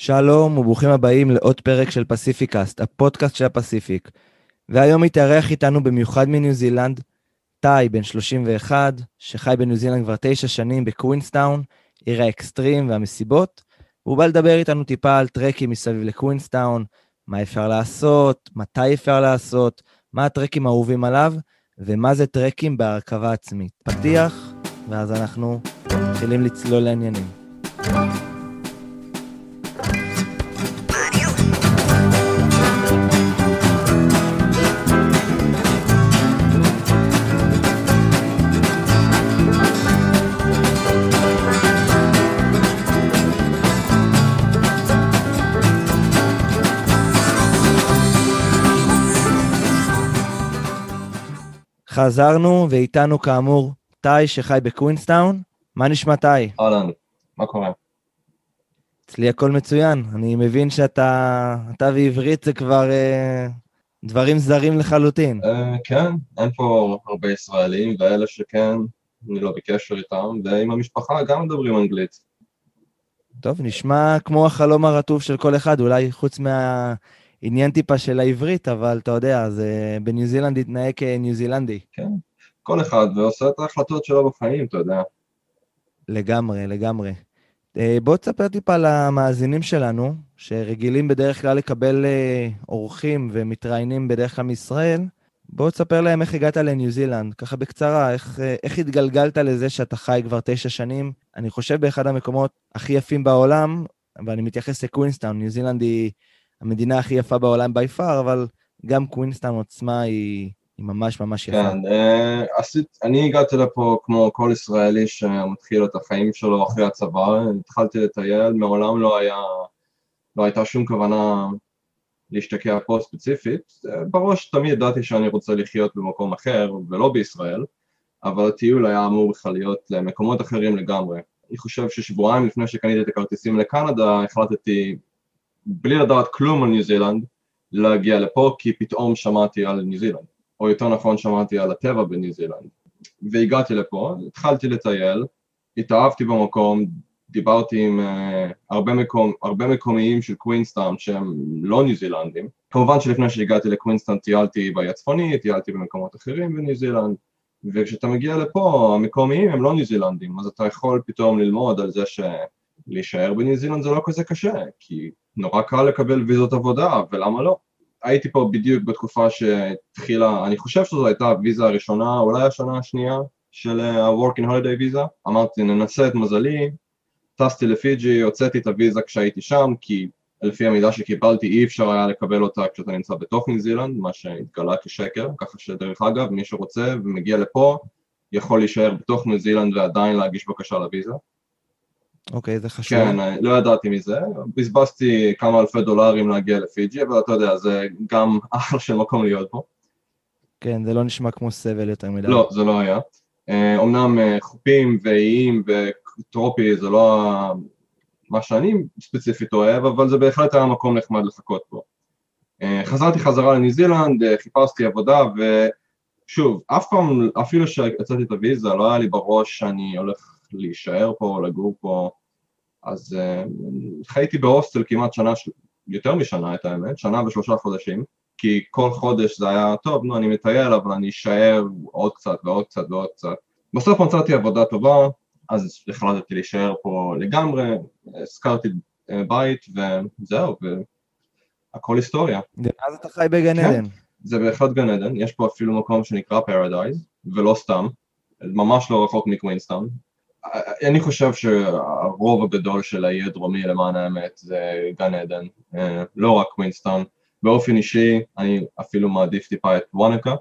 שלום וברוכים הבאים לעוד פרק של פסיפיקאסט, הפודקאסט של הפסיפיק. והיום מתארח איתנו במיוחד מניו זילנד, טאי, בן 31, שחי בניו זילנד כבר תשע שנים בקווינסטאון, עיר האקסטרים והמסיבות. הוא בא לדבר איתנו טיפה על טרקים מסביב לקווינסטאון, מה אפשר לעשות, מתי אפשר לעשות, מה הטרקים האהובים עליו, ומה זה טרקים בהרכבה עצמית. פתיח, ואז אנחנו מתחילים לצלול לעניינים. חזרנו, ואיתנו כאמור טאי שחי בקווינסטאון. מה נשמע טאי? אהלן, מה קורה? אצלי הכל מצוין. אני מבין שאתה אתה ועברית זה כבר אה, דברים זרים לחלוטין. אה, כן, אין פה הרבה ישראלים, ואלה שכן, אני לא בקשר איתם, ועם המשפחה גם מדברים אנגלית. טוב, נשמע כמו החלום הרטוב של כל אחד, אולי חוץ מהעניין טיפה של העברית, אבל אתה יודע, זה בניו זילנד התנהג כניו זילנדי. כן, כל אחד ועושה את ההחלטות שלו בחיים, אתה יודע. לגמרי, לגמרי. אה, בוא תספר טיפה למאזינים שלנו, שרגילים בדרך כלל לקבל אה, אורחים ומתראיינים בדרך כלל מישראל, בוא תספר להם איך הגעת לניו זילנד, ככה בקצרה, איך, אה, איך התגלגלת לזה שאתה חי כבר תשע שנים, אני חושב באחד המקומות הכי יפים בעולם, ואני מתייחס לקווינסטאון, ניו זילנד היא המדינה הכי יפה בעולם by far, אבל גם קווינסטאון עצמה היא, היא ממש ממש יפה. כן, אה, עשית, אני הגעתי לפה כמו כל ישראלי שמתחיל את החיים שלו אחרי הצבא, התחלתי לטייל, מעולם לא היה, לא הייתה שום כוונה להשתקע פה ספציפית, אה, בראש תמיד ידעתי שאני רוצה לחיות במקום אחר ולא בישראל, אבל הטיול היה אמור בכלל להיות למקומות אחרים לגמרי. אני חושב ששבועיים לפני שקניתי את הכרטיסים לקנדה, החלטתי, בלי לדעת כלום על ניו זילנד, להגיע לפה כי פתאום שמעתי על ניו זילנד. או יותר נכון שמעתי על הטבע בניו זילנד. והגעתי לפה, התחלתי לטייל, התאהבתי במקום, דיברתי עם uh, הרבה, מקום, הרבה מקומיים של קווינסטאון שהם לא ניו זילנדים. כמובן שלפני שהגעתי לקווינסטאון טיילתי באי הצפוני, טיילתי במקומות אחרים בניו זילנד, וכשאתה מגיע לפה, המקומיים הם לא ניו זילנדים, אז אתה יכול פתאום ללמוד על זה שלהישאר בניו זילנד זה לא כזה קשה, כי נורא קל לקבל ויזות עבודה, ולמה לא? הייתי פה בדיוק בתקופה שהתחילה, אני חושב שזו הייתה הוויזה הראשונה, אולי השנה השנייה של ה-Working Holiday ויזה, אמרתי ננסה את מזלי, טסתי לפיג'י, הוצאתי את הוויזה כשהייתי שם, כי לפי המידע שקיבלתי אי אפשר היה לקבל אותה כשאתה נמצא בתוך ניו זילנד, מה שהתגלה כשקר, ככה שדרך אגב מי שרוצה ומגיע לפה יכול להישאר בתוך ניו זילנד ועדיין להגיש בקשה לוויזה. אוקיי, זה חשוב. כן, לא ידעתי מזה, בזבזתי כמה אלפי דולרים להגיע לפיג'י, אבל אתה יודע, זה גם אחלה של מקום להיות פה. כן, זה לא נשמע כמו סבל יותר מדי. לא, זה לא היה. אומנם חופים ואיים וטרופי זה לא מה שאני ספציפית אוהב, אבל זה בהחלט היה מקום נחמד לחכות פה. חזרתי חזרה לניו זילנד, חיפשתי עבודה, ושוב, אף פעם, אפילו שיצאתי את הוויזה, לא היה לי בראש שאני הולך להישאר פה, לגור פה, אז uh, חייתי בהוסטל כמעט שנה, יותר משנה את האמת, שנה ושלושה חודשים, כי כל חודש זה היה, טוב, נו, אני מטייל, אבל אני אשאר עוד קצת ועוד קצת ועוד קצת. בסוף מצאתי עבודה טובה, אז החלטתי להישאר פה לגמרי, הזכרתי בית וזהו, והכל היסטוריה. ואז אתה חי בגן כן, עדן. זה בהחלט גן עדן, יש פה אפילו מקום שנקרא פרדייז, ולא סתם, ממש לא רחוק מקווינסטאון, אני חושב שהרוב הגדול של האי הדרומי למען האמת זה גן עדן, אה, לא רק קווינסטון. באופן אישי אני אפילו מעדיף טיפה את וואנקה,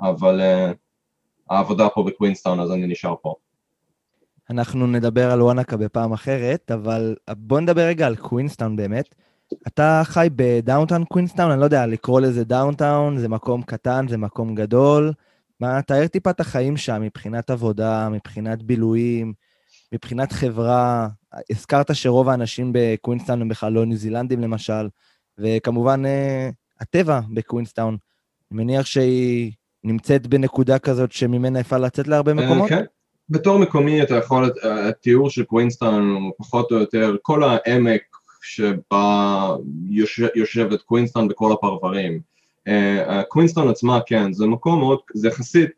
אבל uh, העבודה פה בקווינסטון אז אני נשאר פה. אנחנו נדבר על וואנקה בפעם אחרת, אבל בוא נדבר רגע על קווינסטון באמת. אתה חי ב downtown קווינסטון, אני לא יודע, לקרוא לזה downtown, זה מקום קטן, זה מקום גדול. מה, תאר טיפה את החיים שם מבחינת עבודה, מבחינת בילויים, מבחינת חברה. הזכרת שרוב האנשים בקווינסטאון הם בכלל לא ניו זילנדים למשל, וכמובן אה, הטבע בקווינסטאון. אני מניח שהיא נמצאת בנקודה כזאת שממנה אפשר לצאת להרבה אה, מקומות? כן. בתור מקומי אתה יכול, התיאור של קווינסטאון הוא פחות או יותר, כל העמק שבה יושב, יושבת קווינסטון וכל הפרברים. קווינסטון עצמה, כן, זה מקום מאוד, זה יחסית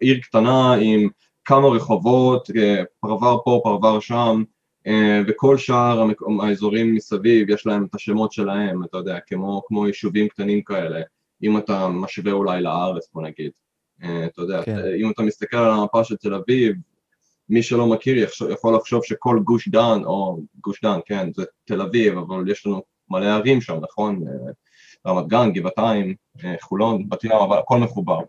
עיר קטנה עם כמה רחובות, פרבר פה, פרבר שם, וכל שאר האזורים מסביב יש להם את השמות שלהם, אתה יודע, כמו, כמו יישובים קטנים כאלה, אם אתה משווה אולי לארץ, בוא נגיד. אתה יודע, כן. אם אתה מסתכל על המפה של תל אביב, מי שלא מכיר יכול לחשוב שכל גוש דן, או גוש דן, כן, זה תל אביב, אבל יש לנו מלא ערים שם, נכון? רמת גן, גבעתיים, חולון, בת ים, אבל הכל מחובר.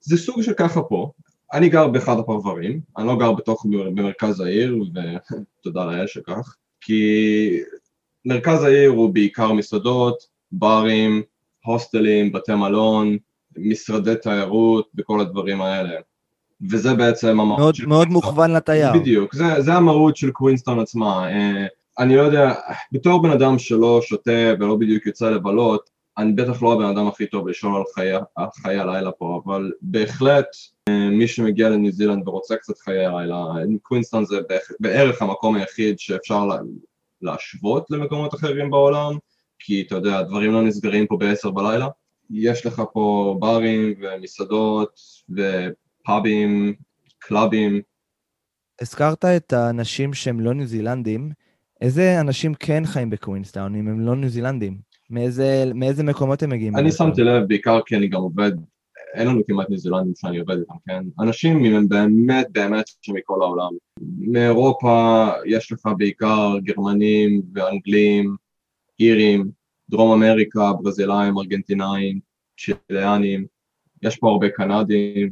זה סוג של ככה פה. אני גר באחד הפרברים, אני לא גר בתוך, במרכז העיר, ותודה לאל שכך, כי מרכז העיר הוא בעיקר מסעדות, ברים, הוסטלים, בתי מלון, משרדי תיירות וכל הדברים האלה. וזה בעצם המהות מאוד, של... מאוד מוכוון לתייר. בדיוק, זה, זה המהות של קווינסטון עצמה. אה, אני לא יודע, בתור בן אדם שלא שותה ולא בדיוק יוצא לבלות, אני בטח לא הבן אדם הכי טוב לשאול על חיי, הלילה פה, אבל בהחלט אה, מי שמגיע לניו זילנד ורוצה קצת חיי הלילה, קווינסטון זה בערך המקום היחיד שאפשר להשוות למקומות אחרים בעולם, כי אתה יודע, הדברים לא נסגרים פה בעשר בלילה. יש לך פה ברים ומסעדות ופאבים, clubים. הזכרת את האנשים שהם לא ניו זילנדים, איזה אנשים כן חיים בקווינסטאון אם הם לא ניו זילנדים? מאיזה, מאיזה מקומות הם מגיעים? אני שמתי לב, בעיקר כי אני גם עובד, אין לנו כמעט ניו זילנדים שאני עובד איתם, כן? אנשים הם באמת באמת שמכל העולם. מאירופה יש לך בעיקר גרמנים ואנגלים, אירים, דרום אמריקה, ברזילאים, ארגנטינאים, צ'יליאנים, יש פה הרבה קנדים,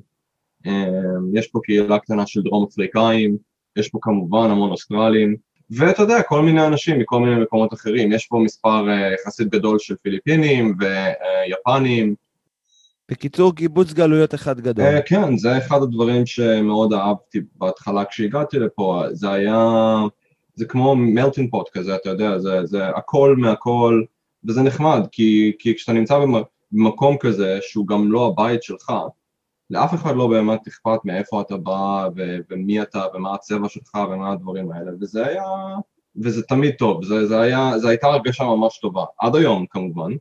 אמ, יש פה קהילה קטנה של דרום אפריקאים, יש פה כמובן המון אוסטרלים, ואתה יודע, כל מיני אנשים מכל מיני מקומות אחרים, יש פה מספר אה, יחסית גדול של פיליפינים ויפנים. בקיצור, קיבוץ גלויות אחד גדול. Uh, כן, זה אחד הדברים שמאוד אהבתי בהתחלה כשהגעתי לפה, זה היה, זה כמו מלטינג פוט כזה, אתה יודע, זה, זה הכל מהכל, וזה נחמד, כי, כי כשאתה נמצא במקום כזה שהוא גם לא הבית שלך, לאף אחד לא באמת אכפת מאיפה אתה בא ו- ומי אתה ומה הצבע שלך ומה הדברים האלה, וזה היה, וזה תמיד טוב, זה, זה היה, זה הייתה הרגשה ממש טובה, עד היום כמובן,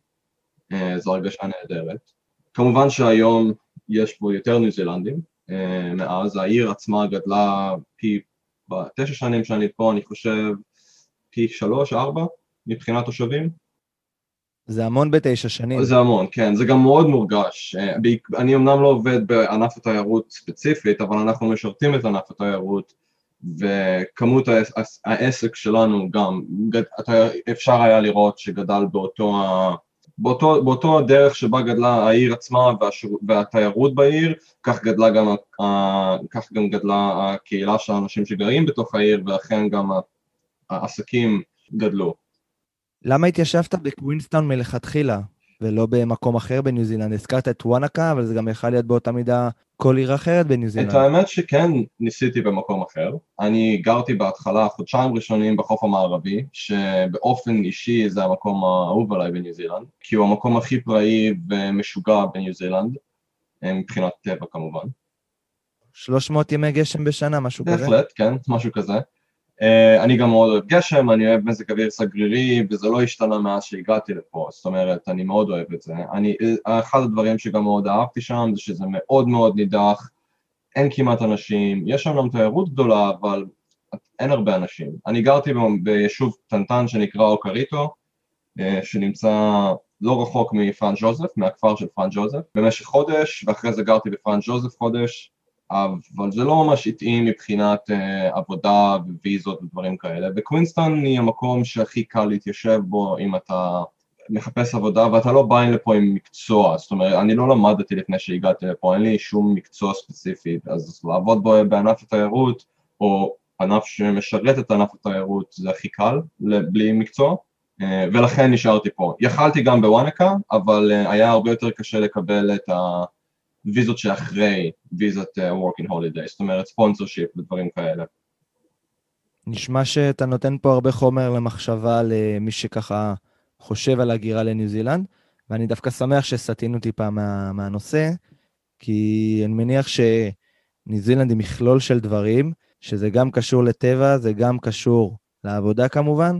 אה, זו הרגשה נהדרת. כמובן שהיום יש פה יותר ניו זילנדים, אה, מאז העיר עצמה גדלה פי, בתשע שנים שאני פה אני חושב פי שלוש, ארבע מבחינת תושבים, זה המון בתשע שנים. זה המון, כן, זה גם מאוד מורגש. אה, אני אמנם לא עובד בענף התיירות ספציפית, אבל אנחנו משרתים את ענף התיירות, וכמות העסק שלנו גם, אפשר היה לראות שגדל באותו, באותו, באותו הדרך שבה גדלה העיר עצמה והתיירות בעיר, כך, גדלה גם, כך גם גדלה הקהילה של האנשים שגרים בתוך העיר, ולכן גם העסקים גדלו. למה התיישבת בקווינסטון מלכתחילה, ולא במקום אחר בניו זילנד? הזכרת את וואנקה, אבל זה גם יכול להיות באותה מידה כל עיר אחרת בניו זילנד. את האמת שכן ניסיתי במקום אחר. אני גרתי בהתחלה חודשיים ראשונים בחוף המערבי, שבאופן אישי זה המקום האהוב עליי בניו זילנד, כי הוא המקום הכי פראי ומשוגע בניו זילנד, מבחינת טבע כמובן. 300 ימי גשם בשנה, משהו כזה? בהחלט, כן, משהו כזה. Uh, אני גם מאוד אוהב גשם, אני אוהב מזג אוויר סגרירי, וזה לא השתנה מאז שהגעתי לפה, זאת אומרת, אני מאוד אוהב את זה. אני, אחד הדברים שגם מאוד אהבתי שם זה שזה מאוד מאוד נידח, אין כמעט אנשים, יש שם גם תיירות גדולה, אבל אין הרבה אנשים. אני גרתי ביישוב קטנטן שנקרא אוקריטו, uh, שנמצא לא רחוק מפרנץ ג'וזף, מהכפר של פרנץ ג'וזף, במשך חודש, ואחרי זה גרתי בפרנץ ג'וזף חודש, אבל זה לא ממש התאים מבחינת uh, עבודה וויזות ודברים כאלה, וקווינסטון היא המקום שהכי קל להתיישב בו אם אתה מחפש עבודה ואתה לא בא לפה עם מקצוע, זאת אומרת, אני לא למדתי לפני שהגעתי לפה, אין לי שום מקצוע ספציפי, אז לעבוד בו בענף התיירות, או ענף שמשרת את ענף התיירות זה הכי קל, בלי מקצוע, uh, ולכן נשארתי פה. יכלתי גם בוואנקה, אבל uh, היה הרבה יותר קשה לקבל את ה... ויזות שאחרי ויזת uh, working holiday, זאת אומרת ספונסר שיפ ודברים כאלה. נשמע שאתה נותן פה הרבה חומר למחשבה למי שככה חושב על הגירה לניו זילנד, ואני דווקא שמח שסטינו טיפה מה, מהנושא, כי אני מניח שניו זילנד היא מכלול של דברים, שזה גם קשור לטבע, זה גם קשור לעבודה כמובן,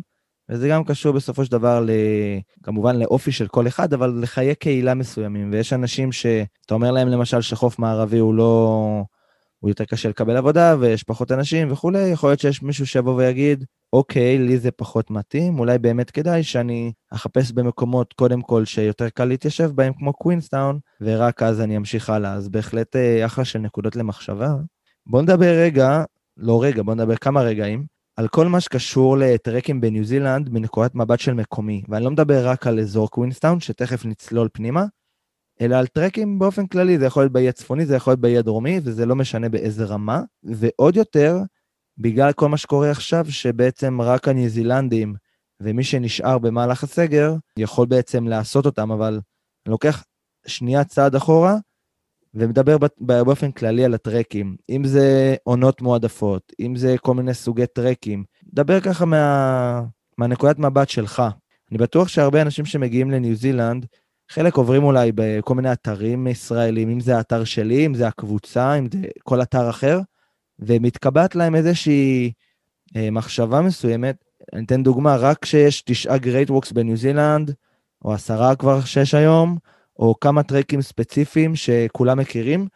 וזה גם קשור בסופו של דבר, ל... כמובן לאופי של כל אחד, אבל לחיי קהילה מסוימים. ויש אנשים שאתה אומר להם למשל שחוף מערבי הוא לא... הוא יותר קשה לקבל עבודה ויש פחות אנשים וכולי, יכול להיות שיש מישהו שיבוא ויגיד, אוקיי, לי זה פחות מתאים, אולי באמת כדאי שאני אחפש במקומות, קודם כל, שיותר קל להתיישב בהם, כמו קווינסטאון, ורק אז אני אמשיך הלאה. אז בהחלט אה, אחלה של נקודות למחשבה. בואו נדבר רגע, לא רגע, בואו נדבר כמה רגעים, על כל מה שקשור לטרקים בניו זילנד מנקודת מבט של מקומי. ואני לא מדבר רק על אזור קווינסטאון, שתכף נצלול פנימה, אלא על טרקים באופן כללי, זה יכול להיות באי הצפוני, זה יכול להיות באי הדרומי, וזה לא משנה באיזה רמה. ועוד יותר, בגלל כל מה שקורה עכשיו, שבעצם רק הניו זילנדים ומי שנשאר במהלך הסגר יכול בעצם לעשות אותם, אבל אני לוקח שנייה צעד אחורה ומדבר באופן כללי על הטרקים. אם זה עונות מועדפות, אם זה כל מיני סוגי טרקים, דבר ככה מה... מהנקודת מבט שלך. אני בטוח שהרבה אנשים שמגיעים לניו זילנד, חלק עוברים אולי בכל מיני אתרים ישראלים, אם זה האתר שלי, אם זה הקבוצה, אם זה כל אתר אחר, ומתקבעת להם איזושהי אה, מחשבה מסוימת. אני אתן דוגמה, רק כשיש תשעה גרייט ווקס בניו זילנד, או עשרה כבר שש היום, או כמה טרקים ספציפיים שכולם מכירים,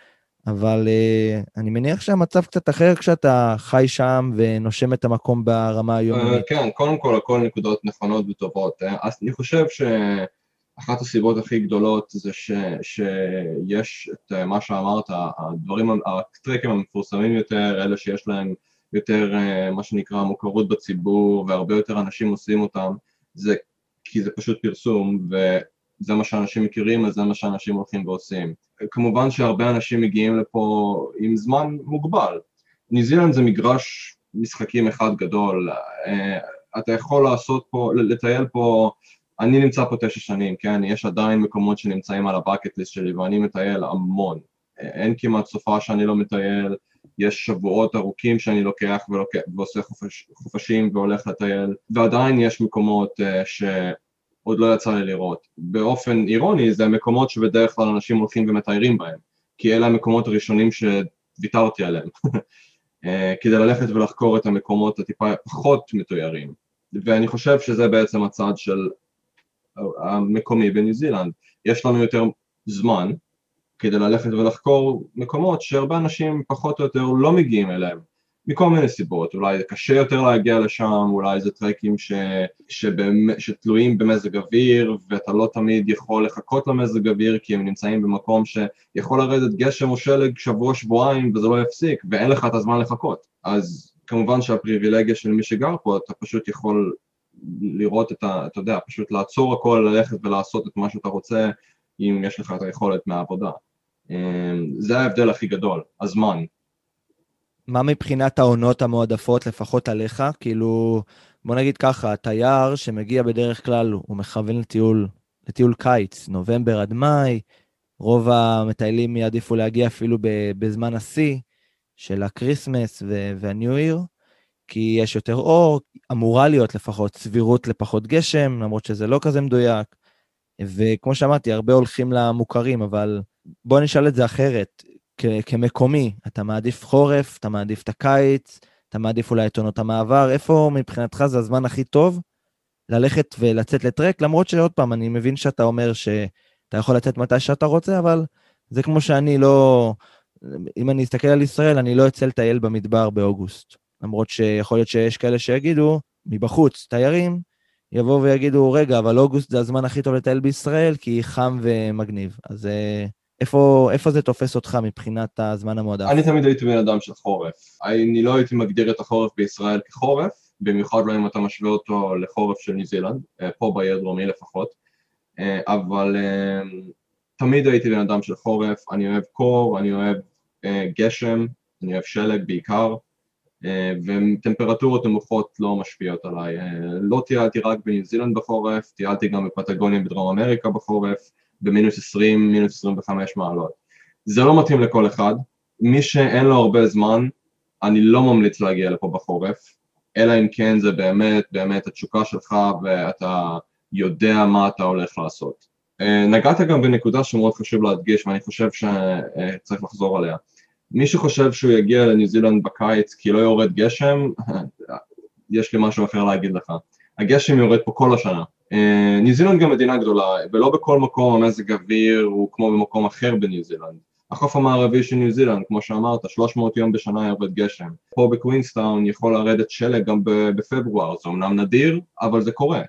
אבל uh, אני מניח שהמצב קצת אחר כשאתה חי שם ונושם את המקום ברמה היומית. Uh, כן, קודם כל, הכל נקודות נכונות וטובות. אז אני חושב שאחת הסיבות הכי גדולות זה ש, שיש את מה שאמרת, הדברים, הטרקים המפורסמים יותר, אלה שיש להם יותר, מה שנקרא, מוכרות בציבור, והרבה יותר אנשים עושים אותם, זה כי זה פשוט פרסום, ו... זה מה שאנשים מכירים, אז זה מה שאנשים הולכים ועושים. כמובן שהרבה אנשים מגיעים לפה עם זמן מוגבל. ניו זילנד זה מגרש משחקים אחד גדול, אה, אתה יכול לעשות פה, לטייל פה, אני נמצא פה תשע שנים, כן? יש עדיין מקומות שנמצאים על הבקט ליסט שלי ואני מטייל המון. אין כמעט סופה שאני לא מטייל, יש שבועות ארוכים שאני לוקח ולוקח, ועושה חופש, חופשים והולך לטייל, ועדיין יש מקומות uh, ש... עוד לא יצא לי לראות. באופן אירוני זה המקומות שבדרך כלל אנשים הולכים ומתיירים בהם, כי אלה המקומות הראשונים שוויתרתי עליהם, אה, כדי ללכת ולחקור את המקומות הטיפה פחות מתוירים, ואני חושב שזה בעצם הצד של המקומי בניו זילנד, יש לנו יותר זמן כדי ללכת ולחקור מקומות שהרבה אנשים פחות או יותר לא מגיעים אליהם מכל מיני סיבות, אולי זה קשה יותר להגיע לשם, אולי זה טרקים ש, שבאמת, שתלויים במזג אוויר ואתה לא תמיד יכול לחכות למזג אוויר כי הם נמצאים במקום שיכול לרדת גשם או שלג שבוע שבועיים וזה לא יפסיק ואין לך את הזמן לחכות. אז כמובן שהפריבילגיה של מי שגר פה אתה פשוט יכול לראות את ה... אתה יודע, פשוט לעצור הכל, ללכת ולעשות את מה שאתה רוצה אם יש לך את היכולת מהעבודה. אמ, זה ההבדל הכי גדול, הזמן מה מבחינת העונות המועדפות, לפחות עליך? כאילו, בוא נגיד ככה, התייר שמגיע בדרך כלל, הוא מכוון לטיול, לטיול קיץ, נובמבר עד מאי, רוב המטיילים יעדיפו להגיע אפילו בזמן השיא של ה Christmas וה New Year, כי יש יותר אור, אמורה להיות לפחות סבירות לפחות גשם, למרות שזה לא כזה מדויק. וכמו שאמרתי, הרבה הולכים למוכרים, אבל בוא נשאל את זה אחרת. כמקומי, אתה מעדיף חורף, אתה מעדיף את הקיץ, אתה מעדיף אולי את עונות המעבר, איפה מבחינתך זה הזמן הכי טוב ללכת ולצאת לטרק, למרות שעוד פעם, אני מבין שאתה אומר שאתה יכול לצאת מתי שאתה רוצה, אבל זה כמו שאני לא... אם אני אסתכל על ישראל, אני לא אצא לטייל במדבר באוגוסט. למרות שיכול להיות שיש כאלה שיגידו, מבחוץ, תיירים, יבואו ויגידו, רגע, אבל אוגוסט זה הזמן הכי טוב לטייל בישראל, כי חם ומגניב. אז אה, איפה, איפה זה תופס אותך מבחינת הזמן המועדף? אני תמיד הייתי בן אדם של חורף. אני לא הייתי מגדיר את החורף בישראל כחורף, במיוחד לא אם אתה משווה אותו לחורף של ניו זילנד, אה, פה באי הדרומי לפחות, אה, אבל אה, תמיד הייתי בן אדם של חורף, אני אוהב קור, אני אוהב גשם, אני אוהב שלג בעיקר, וטמפרטורות נמוכות לא משפיעות עליי. לא טיילתי רק בניו זילנד בחורף, טיילתי גם בפטגוניה בדרום אמריקה בחורף, במינוס 20, מינוס 25 מעלות. זה לא מתאים לכל אחד, מי שאין לו הרבה זמן, אני לא ממליץ להגיע לפה בחורף, אלא אם כן זה באמת באמת התשוקה שלך ואתה יודע מה אתה הולך לעשות. אה, נגעת גם בנקודה שמאוד חשוב להדגיש ואני חושב שצריך לחזור עליה. מי שחושב שהוא יגיע לניו זילנד בקיץ כי לא יורד גשם, יש לי משהו אחר להגיד לך. הגשם יורד פה כל השנה. אה, ניו זילנד גם מדינה גדולה, ולא בכל מקום המזג אוויר הוא כמו במקום אחר בניו זילנד. החוף המערבי של ניו זילנד, כמו שאמרת, 300 יום בשנה יורד גשם. פה בקווינסטאון יכול לרדת שלג גם בפברואר, זה אמנם נדיר, אבל זה קורה.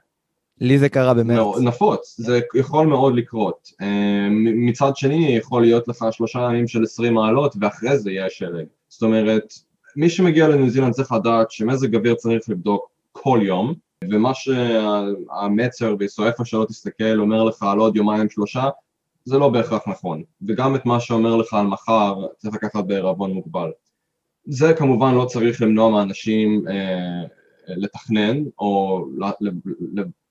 לי זה קרה במרץ. לא, נפוץ, זה יכול מאוד לקרות. אה, מצד שני, יכול להיות לך שלושה ימים של 20 מעלות, ואחרי זה יהיה שלג. זאת אומרת, מי שמגיע לניו זילנד צריך לדעת שמזג אוויר צריך לבדוק כל יום, ומה שהמצר איפה שלא תסתכל אומר לך על עוד יומיים שלושה, זה לא בהכרח נכון, וגם את מה שאומר לך על מחר צריך לקחת בערבון מוגבל. זה כמובן לא צריך למנוע מאנשים אה, לתכנן או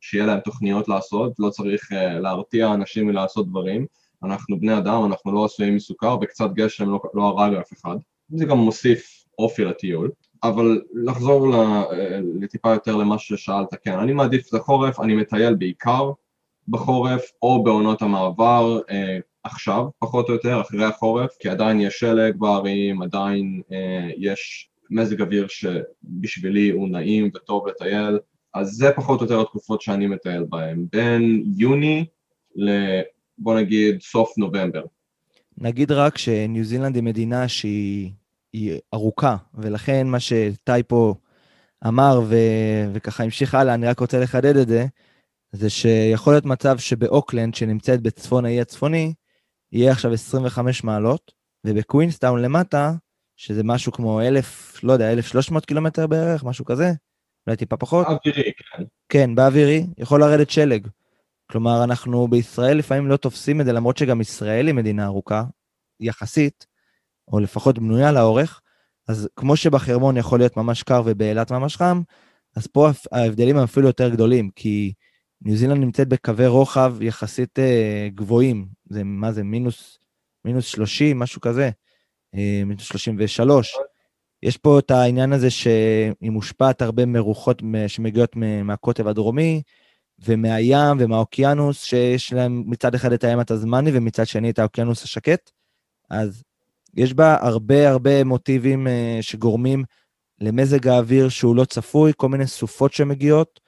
שיהיה להם תוכניות לעשות, לא צריך אה, להרתיע אנשים מלעשות דברים, אנחנו בני אדם, אנחנו לא עשויים מסוכר וקצת גשם לא, לא הרג אף אחד, זה גם מוסיף אופי לטיול. אבל לחזור לטיפה יותר למה ששאלת, כן, אני מעדיף את החורף, אני מטייל בעיקר בחורף או בעונות המעבר אה, עכשיו, פחות או יותר, אחרי החורף, כי עדיין יש שלג בערים, עדיין אה, יש מזג אוויר שבשבילי הוא נעים וטוב לטייל, אז זה פחות או יותר התקופות שאני מטייל בהן, בין יוני ל... בוא נגיד סוף נובמבר. נגיד רק שניו זילנד היא מדינה שהיא היא ארוכה, ולכן מה שטאי פה אמר ו... וככה המשיך הלאה, אני רק רוצה לחדד את זה, זה שיכול להיות מצב שבאוקלנד, שנמצאת בצפון האי הצפוני, יהיה עכשיו 25 מעלות, ובקווינסטאון למטה, שזה משהו כמו אלף, לא יודע, 1,300 קילומטר בערך, משהו כזה, אולי טיפה פחות. באווירי, כן. כן, באווירי, יכול לרדת שלג. כלומר, אנחנו בישראל לפעמים לא תופסים את זה, למרות שגם ישראל היא מדינה ארוכה, יחסית, או לפחות בנויה לאורך, אז כמו שבחרמון יכול להיות ממש קר ובאילת ממש חם, אז פה ההבדלים הם אפילו יותר גדולים, כי ניו זילנד נמצאת בקווי רוחב יחסית אה, גבוהים. זה, מה זה, מינוס, מינוס 30, משהו כזה, אה, מינוס 33. יש פה את העניין הזה שהיא מושפעת הרבה מרוחות שמגיעות מהקוטב הדרומי, ומהים ומהאוקיינוס, שיש להם מצד אחד את הים התזמני ומצד שני את האוקיינוס השקט. אז יש בה הרבה הרבה מוטיבים uh, שגורמים למזג האוויר שהוא לא צפוי, כל מיני סופות שמגיעות.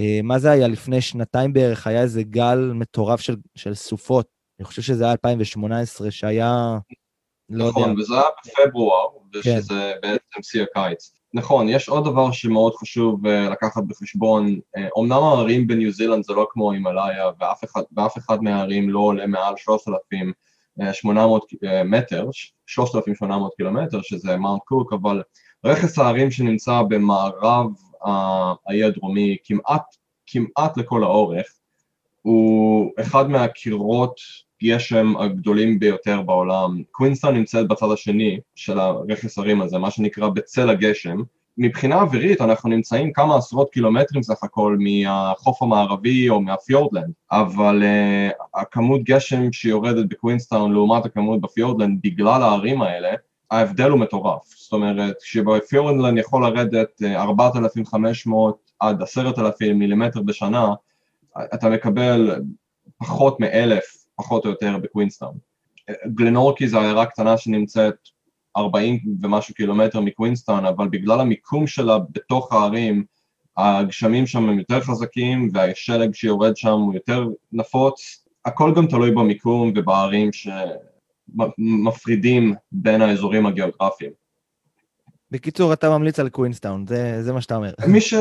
Uh, מה זה היה? לפני שנתיים בערך היה איזה גל מטורף של, של סופות. אני חושב שזה היה 2018, שהיה... לא נכון, יודע. וזה היה בפברואר, כן. ושזה כן. בעצם שיא הקיץ. נכון, יש עוד דבר שמאוד חשוב uh, לקחת בחשבון, אומנם הערים בניו זילנד זה לא כמו הימאליה, ואף אחד, ואף אחד מהערים לא עולה מעל 3,000 800 אה, מטר, 3,800 קילומטר, שזה מאונט קוק, אבל רכס ההרים שנמצא במערב האי הדרומי כמעט, כמעט לכל האורך, הוא אחד מהקירות גשם הגדולים ביותר בעולם. קווינסטון נמצאת בצד השני של הרכס הרים הזה, מה שנקרא בצל הגשם, מבחינה אווירית אנחנו נמצאים כמה עשרות קילומטרים סך הכל מהחוף המערבי או מהפיורדלנד, אבל uh, הכמות גשם שיורדת בקווינסטאון לעומת הכמות בפיורדלנד בגלל ההרים האלה, ההבדל הוא מטורף. זאת אומרת, כשבפיורדלנד יכול לרדת 4,500 אה, עד 10,000 מילימטר בשנה, אתה מקבל פחות מאלף, פחות או יותר, בקווינסטאון. גלנורקי זו עיירה קטנה שנמצאת 40 ומשהו קילומטר מקווינסטון, אבל בגלל המיקום שלה בתוך ההרים, הגשמים שם הם יותר חזקים והשלג שיורד שם הוא יותר נפוץ, הכל גם תלוי במיקום ובהרים שמפרידים בין האזורים הגיאוגרפיים. בקיצור, אתה ממליץ על קווינסטאון, זה, זה מה שאתה אומר. מי ש...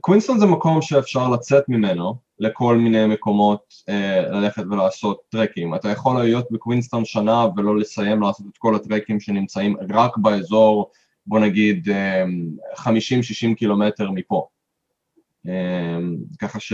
קווינסטון זה מקום שאפשר לצאת ממנו לכל מיני מקומות אה, ללכת ולעשות טרקים. אתה יכול להיות בקווינסטון שנה ולא לסיים לעשות את כל הטרקים שנמצאים רק באזור, בוא נגיד אה, 50-60 קילומטר מפה. אה, ככה ש...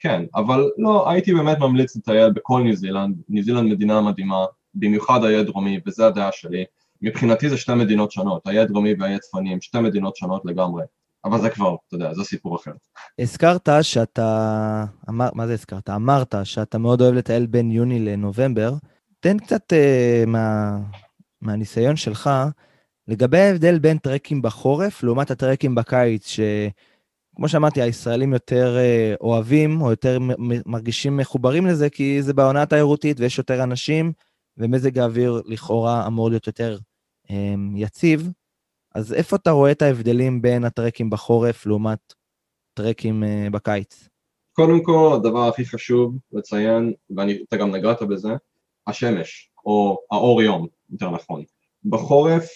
כן, אבל לא, הייתי באמת ממליץ לטייל בכל ניו זילנד, ניו זילנד מדינה מדהימה, במיוחד האי הדרומי, וזה הדעה שלי. מבחינתי זה שתי מדינות שונות, האי הדרומי והאי הצפוני הם שתי מדינות שונות לגמרי. אבל זה כבר, אתה יודע, זה סיפור אחר. הזכרת שאתה, אמר, מה זה הזכרת? אמרת שאתה מאוד אוהב לטייל בין יוני לנובמבר. תן קצת uh, מה, מהניסיון שלך לגבי ההבדל בין טרקים בחורף לעומת הטרקים בקיץ, שכמו שאמרתי, הישראלים יותר uh, אוהבים או יותר מרגישים מחוברים לזה, כי זה בעונה התיירותית ויש יותר אנשים, ומזג האוויר לכאורה אמור להיות יותר um, יציב. אז איפה אתה רואה את ההבדלים בין הטרקים בחורף לעומת טרקים אה, בקיץ? קודם כל, הדבר הכי חשוב לציין, ואתה גם נגעת בזה, השמש, או האור יום, יותר נכון. בחורף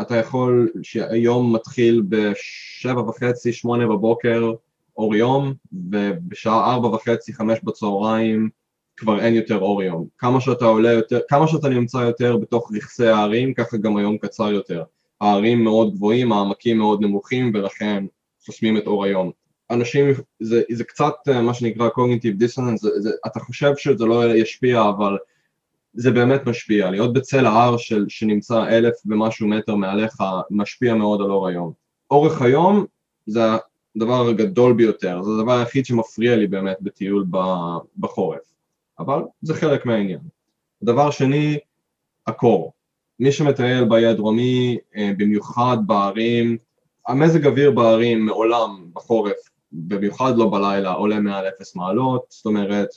אתה יכול, שהיום מתחיל בשבע וחצי, שמונה בבוקר, אור יום, ובשעה ארבע וחצי, חמש בצהריים, כבר אין יותר אור יום. כמה שאתה עולה יותר, כמה שאתה נמצא יותר בתוך רכסי הערים, ככה גם היום קצר יותר. הערים מאוד גבוהים, העמקים מאוד נמוכים, ולכן חוסמים את אור היום. אנשים, זה, זה קצת אה, מה שנקרא זה, זה, אתה חושב שזה לא ישפיע, אבל זה באמת משפיע. להיות בצל ההר של, שנמצא אלף ומשהו מטר מעליך, משפיע מאוד על אור היום. אורך היום זה הדבר הגדול ביותר, זה הדבר היחיד שמפריע לי באמת בטיול בחורף, אבל זה חלק מהעניין. דבר שני, הקור. מי שמטייל באי הדרומי, אה, במיוחד בהרים, המזג אוויר בהרים לעולם בחורף, במיוחד לא בלילה, עולה מעל אפס מעלות, זאת אומרת,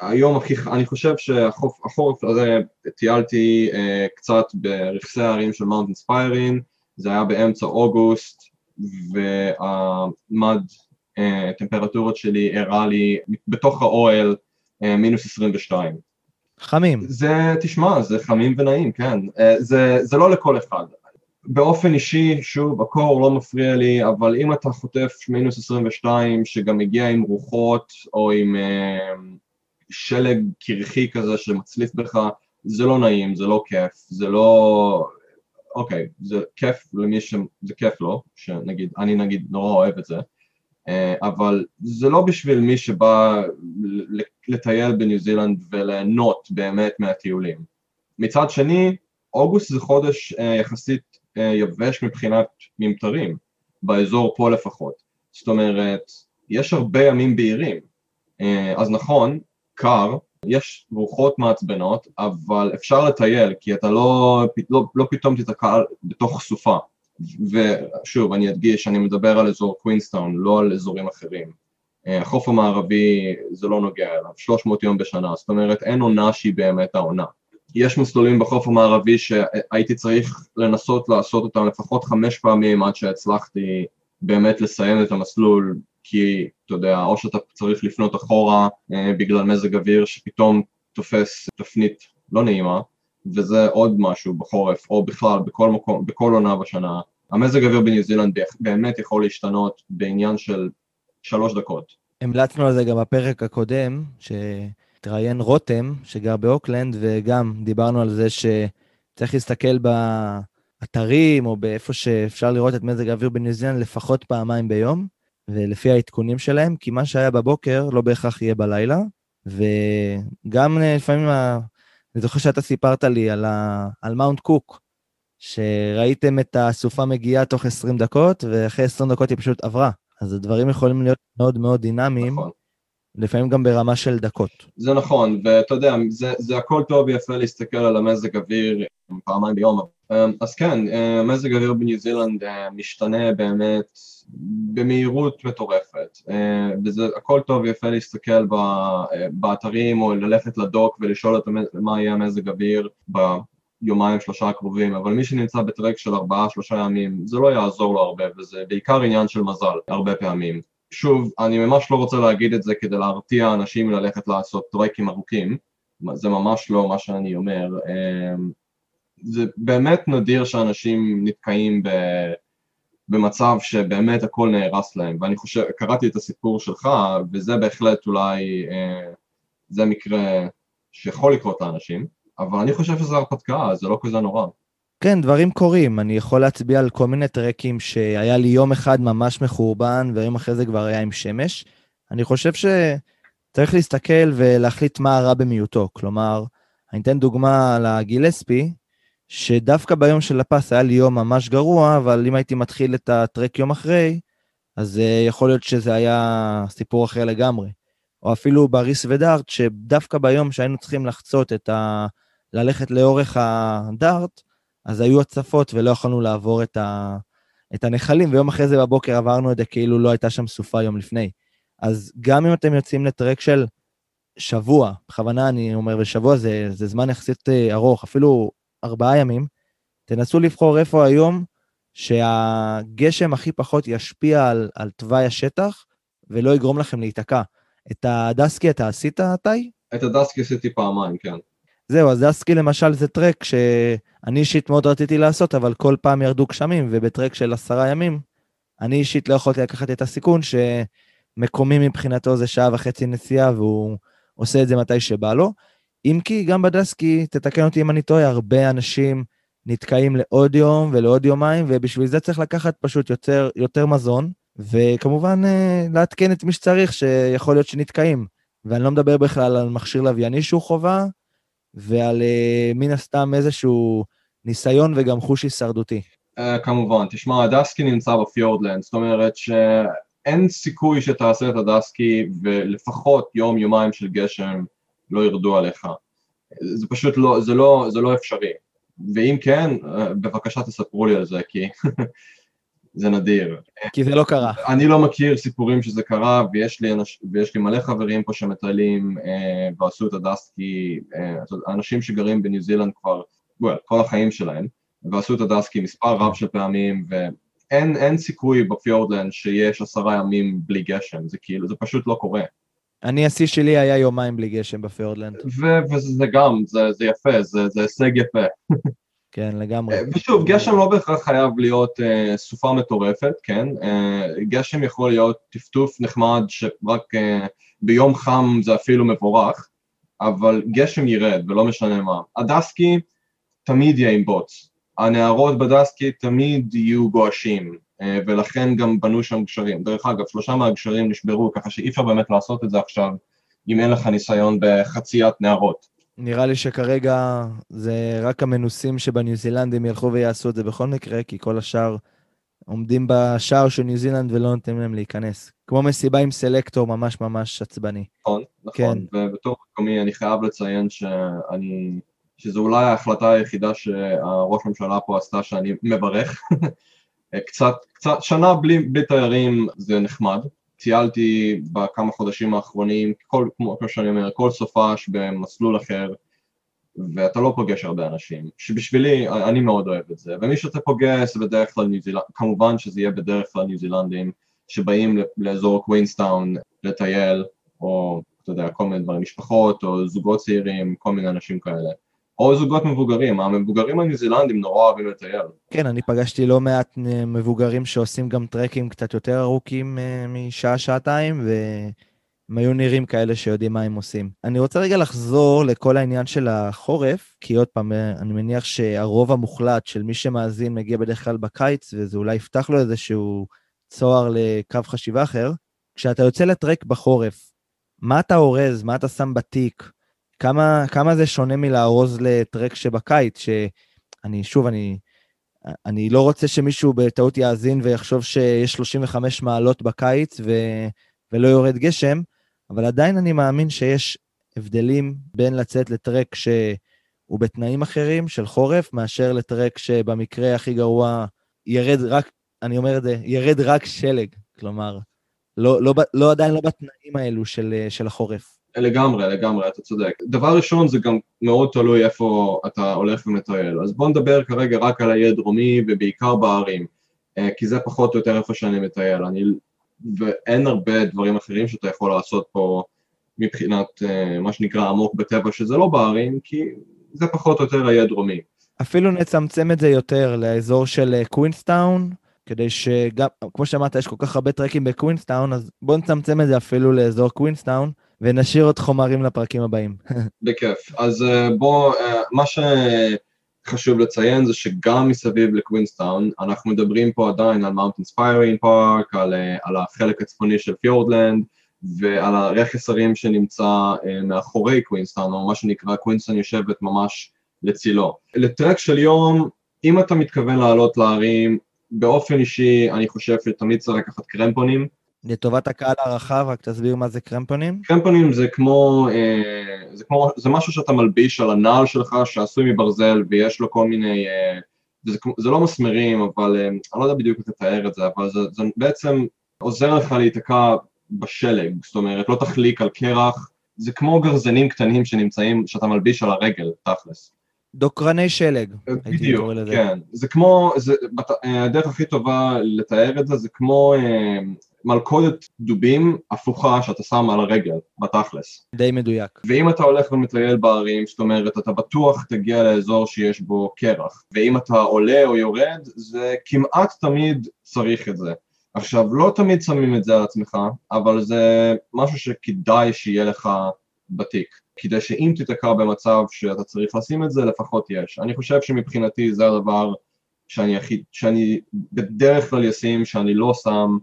היום הכי, אני חושב שהחורף הזה טיילתי אה, קצת ברכסי ההרים של מאונט אספיירינג, זה היה באמצע אוגוסט, והמד אה, טמפרטורות שלי הראה לי בתוך האוהל אה, מינוס 22. חמים. זה, תשמע, זה חמים ונעים, כן. אה, זה, זה לא לכל אחד. באופן אישי, שוב, הקור לא מפריע לי, אבל אם אתה חוטף מינוס 22 שגם מגיע עם רוחות או עם אה, שלג קרחי כזה שמצליף בך, זה לא נעים, זה לא כיף, זה לא... אוקיי, זה כיף למי ש... זה כיף לו, שנגיד, אני נגיד נורא אוהב את זה, אבל זה לא בשביל מי שבא לטייל בניו זילנד וליהנות באמת מהטיולים. מצד שני, אוגוסט זה חודש אה, יחסית אה, יבש מבחינת ממטרים, באזור פה לפחות. זאת אומרת, יש הרבה ימים בהירים. אז נכון, קר, יש רוחות מעצבנות, אבל אפשר לטייל, כי אתה לא, לא, לא פתאום תיתקע בתוך סופה. ושוב, אני אדגיש, אני מדבר על אזור קווינסטאון, לא על אזורים אחרים. אה, החוף המערבי זה לא נוגע אליו, 300 יום בשנה, זאת אומרת אין עונה שהיא באמת העונה. יש מסלולים בחוף המערבי שהייתי צריך לנסות לעשות אותם לפחות חמש פעמים עד שהצלחתי באמת לסיים את המסלול כי אתה יודע, או שאתה צריך לפנות אחורה אה, בגלל מזג אוויר שפתאום תופס תפנית לא נעימה, וזה עוד משהו בחורף, או בכלל בכל מקום, בכל עונה בשנה. המזג אוויר בניו זילנד באמת יכול להשתנות בעניין של שלוש דקות. המלצנו על זה גם בפרק הקודם, שהתראיין רותם, שגר באוקלנד, וגם דיברנו על זה שצריך להסתכל באתרים או באיפה שאפשר לראות את מזג האוויר בניו זילנד לפחות פעמיים ביום, ולפי העדכונים שלהם, כי מה שהיה בבוקר לא בהכרח יהיה בלילה, וגם אה, לפעמים, ה... אני זוכר שאתה סיפרת לי על, ה... על מאונט קוק, שראיתם את הסופה מגיעה תוך 20 דקות, ואחרי 20 דקות היא פשוט עברה. אז הדברים יכולים להיות מאוד מאוד דינמיים, נכון. לפעמים גם ברמה של דקות. זה נכון, ואתה יודע, זה, זה הכל טוב ויפה להסתכל על המזג אוויר פעמיים ביום, אז כן, אה, מזג אוויר בניו זילנד אה, משתנה באמת במהירות מטורפת, אה, וזה הכל טוב ויפה להסתכל באתרים או ללכת לדוק ולשאול את מה יהיה המזג אוויר ביומיים שלושה הקרובים, אבל מי שנמצא בטרק של ארבעה שלושה ימים זה לא יעזור לו הרבה וזה בעיקר עניין של מזל הרבה פעמים. שוב, אני ממש לא רוצה להגיד את זה כדי להרתיע אנשים ללכת לעשות טרקים ארוכים, זה ממש לא מה שאני אומר, אה, זה באמת נדיר שאנשים נתקעים ב... במצב שבאמת הכל נהרס להם, ואני חושב, קראתי את הסיפור שלך, וזה בהחלט אולי, אה, זה מקרה שיכול לקרות לאנשים, אבל אני חושב שזו הרפתקה, זה לא כזה נורא. כן, דברים קורים. אני יכול להצביע על כל מיני טרקים שהיה לי יום אחד ממש מחורבן, ויום אחרי זה כבר היה עם שמש. אני חושב שצריך להסתכל ולהחליט מה הרע במיעוטו. כלומר, אני אתן דוגמה לגילספי, שדווקא ביום של הפס היה לי יום ממש גרוע, אבל אם הייתי מתחיל את הטרק יום אחרי, אז uh, יכול להיות שזה היה סיפור אחר לגמרי. או אפילו בריס ודארט, שדווקא ביום שהיינו צריכים לחצות את ה... ללכת לאורך הדארט, אז היו הצפות ולא יכולנו לעבור את, ה... את הנחלים, ויום אחרי זה בבוקר עברנו את זה כאילו לא הייתה שם סופה יום לפני. אז גם אם אתם יוצאים לטרק של שבוע, בכוונה אני אומר, ושבוע זה, זה זמן יחסית אה, ארוך, אפילו ארבעה ימים, תנסו לבחור איפה היום שהגשם הכי פחות ישפיע על, על תוואי השטח, ולא יגרום לכם להיתקע. את הדסקי אתה עשית, טי? את הדסקי עשיתי פעמיים, כן. זהו, אז דסקי למשל זה טרק שאני אישית מאוד רציתי לעשות, אבל כל פעם ירדו גשמים, ובטרק של עשרה ימים, אני אישית לא יכולתי לקחת את הסיכון שמקומי מבחינתו זה שעה וחצי נסיעה, והוא עושה את זה מתי שבא לו. אם כי גם בדסקי, תתקן אותי אם אני טועה, הרבה אנשים נתקעים לעוד יום ולעוד יומיים, ובשביל זה צריך לקחת פשוט יותר, יותר מזון, וכמובן אה, לעדכן את מי שצריך, שיכול להיות שנתקעים. ואני לא מדבר בכלל על מכשיר לווייני שהוא חובה, ועל אה, מן הסתם איזשהו ניסיון וגם חוש הישרדותי. Uh, כמובן, תשמע, הדסקי נמצא בפיורדלנד, זאת אומרת שאין סיכוי שתעשה את הדסקי ולפחות יום, יומיים של גשם לא ירדו עליך. זה פשוט לא, זה לא, זה לא אפשרי. ואם כן, בבקשה תספרו לי על זה, כי זה נדיר. כי זה לא קרה. אני לא מכיר סיפורים שזה קרה, ויש לי, אנש, ויש לי מלא חברים פה שמטיילים אה, ועשו את הדסקי, אה, אנשים שגרים בניו זילנד כבר, well, כל החיים שלהם, ועשו את הדסקי מספר רב של פעמים, ואין סיכוי בפיורדלנד שיש עשרה ימים בלי גשם, זה כאילו, זה פשוט לא קורה. אני, השיא שלי היה יומיים בלי גשם בפיורדלנד. וזה גם, זה, זה יפה, זה, זה הישג יפה. כן, לגמרי. אה, ושוב, גשם לא בהכרח חייב להיות uh, סופה מטורפת, כן? Uh, גשם יכול להיות טפטוף נחמד שרק uh, ביום חם זה אפילו מבורך, אבל גשם ירד ולא משנה מה. הדסקי תמיד יהיה עם בוץ. הנערות בדסקי תמיד יהיו גועשים, ולכן גם בנו שם גשרים. דרך אגב, שלושה מהגשרים נשברו, ככה שאי אפשר באמת לעשות את זה עכשיו אם אין לך ניסיון בחציית נערות. נראה לי שכרגע זה רק המנוסים שבניו זילנדים ילכו ויעשו את זה בכל מקרה, כי כל השאר עומדים בשער של ניו זילנד ולא נותנים להם להיכנס. כמו מסיבה עם סלקטור ממש ממש עצבני. נכון, נכון. כן. ובתור מקומי אני חייב לציין שאני, שזו אולי ההחלטה היחידה שהראש הממשלה פה עשתה שאני מברך. קצת, קצת, שנה בלי, בלי תיירים זה נחמד. טיילתי בכמה חודשים האחרונים, כל, כמו שאני אומר, כל סופש במסלול אחר, ואתה לא פוגש הרבה אנשים, שבשבילי, אני מאוד אוהב את זה, ומי שאתה פוגש זה בדרך כלל ניו זילנד, כמובן שזה יהיה בדרך כלל ניו זילנדים שבאים לאזור קווינסטאון לטייל, או אתה יודע, כל מיני דברים, משפחות, או זוגות צעירים, כל מיני אנשים כאלה. או זוגות מבוגרים, המבוגרים הניו זילנדים נורא אוהבים לטייל. כן, אני פגשתי לא מעט מבוגרים שעושים גם טרקים קצת יותר ארוכים אה, משעה-שעתיים, והם היו נראים כאלה שיודעים מה הם עושים. אני רוצה רגע לחזור לכל העניין של החורף, כי עוד פעם, אה, אני מניח שהרוב המוחלט של מי שמאזין מגיע בדרך כלל בקיץ, וזה אולי יפתח לו איזשהו צוהר לקו חשיבה אחר. כשאתה יוצא לטרק בחורף, מה אתה אורז? מה אתה שם בתיק? כמה, כמה זה שונה מלארוז לטרק שבקיץ, שאני, שוב, אני, אני לא רוצה שמישהו בטעות יאזין ויחשוב שיש 35 מעלות בקיץ ו, ולא יורד גשם, אבל עדיין אני מאמין שיש הבדלים בין לצאת לטרק שהוא בתנאים אחרים של חורף, מאשר לטרק שבמקרה הכי גרוע ירד רק, אני אומר את זה, ירד רק שלג, כלומר, לא, לא, לא עדיין לא בתנאים האלו של, של החורף. לגמרי, לגמרי, אתה צודק. דבר ראשון זה גם מאוד תלוי איפה אתה הולך ומטייל. אז בוא נדבר כרגע רק על האי הדרומי ובעיקר בערים, אה, כי זה פחות או יותר איפה שאני מטייל. אני, ואין הרבה דברים אחרים שאתה יכול לעשות פה מבחינת אה, מה שנקרא עמוק בטבע, שזה לא בהרים, כי זה פחות או יותר האי הדרומי. אפילו נצמצם את זה יותר לאזור של קווינסטאון. אה, כדי שגם, כמו שאמרת, יש כל כך הרבה טרקים בקווינסטאון, אז בואו נצמצם את זה אפילו לאזור קווינסטאון, ונשאיר עוד חומרים לפרקים הבאים. בכיף. אז אה, בואו, אה, מה שחשוב לציין זה שגם מסביב לקווינסטאון, אנחנו מדברים פה עדיין על מאונט אספיירינג פארק, על, אה, על החלק הצפוני של פיורדלנד, ועל הרכס הרים שנמצא מאחורי קווינסטאון, או מה שנקרא קווינסטאון יושבת ממש לצילו. לטרק של יום, אם אתה מתכוון לעלות להרים, באופן אישי אני חושב שתמיד צריך לקחת קרמפונים. לטובת הקהל הרחב, רק תסביר מה זה קרמפונים. קרמפונים זה כמו, אה, זה כמו, זה משהו שאתה מלביש על הנעל שלך שעשוי מברזל ויש לו כל מיני, אה, זה, זה לא מסמרים, אבל אה, אני לא יודע בדיוק איך לתאר את זה, אבל זה, זה בעצם עוזר לך להיתקע בשלג, זאת אומרת לא תחליק על קרח, זה כמו גרזנים קטנים שנמצאים, שאתה מלביש על הרגל, תכלס. דוקרני שלג. בדיוק, כן. זה כמו, זה, הדרך הכי טובה לתאר את זה, זה כמו, מלכודת דובים הפוכה שאתה שם על הרגל, בתכלס. די מדויק. ואם אתה הולך ומטייל בערים, זאת אומרת, אתה בטוח תגיע לאזור שיש בו קרח. ואם אתה עולה או יורד, זה כמעט תמיד צריך את זה. עכשיו, לא תמיד שמים את זה על עצמך, אבל זה משהו שכדאי שיהיה לך בתיק. כדי שאם תיתקע במצב שאתה צריך לשים את זה, לפחות יש. אני חושב שמבחינתי זה הדבר שאני, הכי, שאני בדרך כלל אשים, שאני לא שם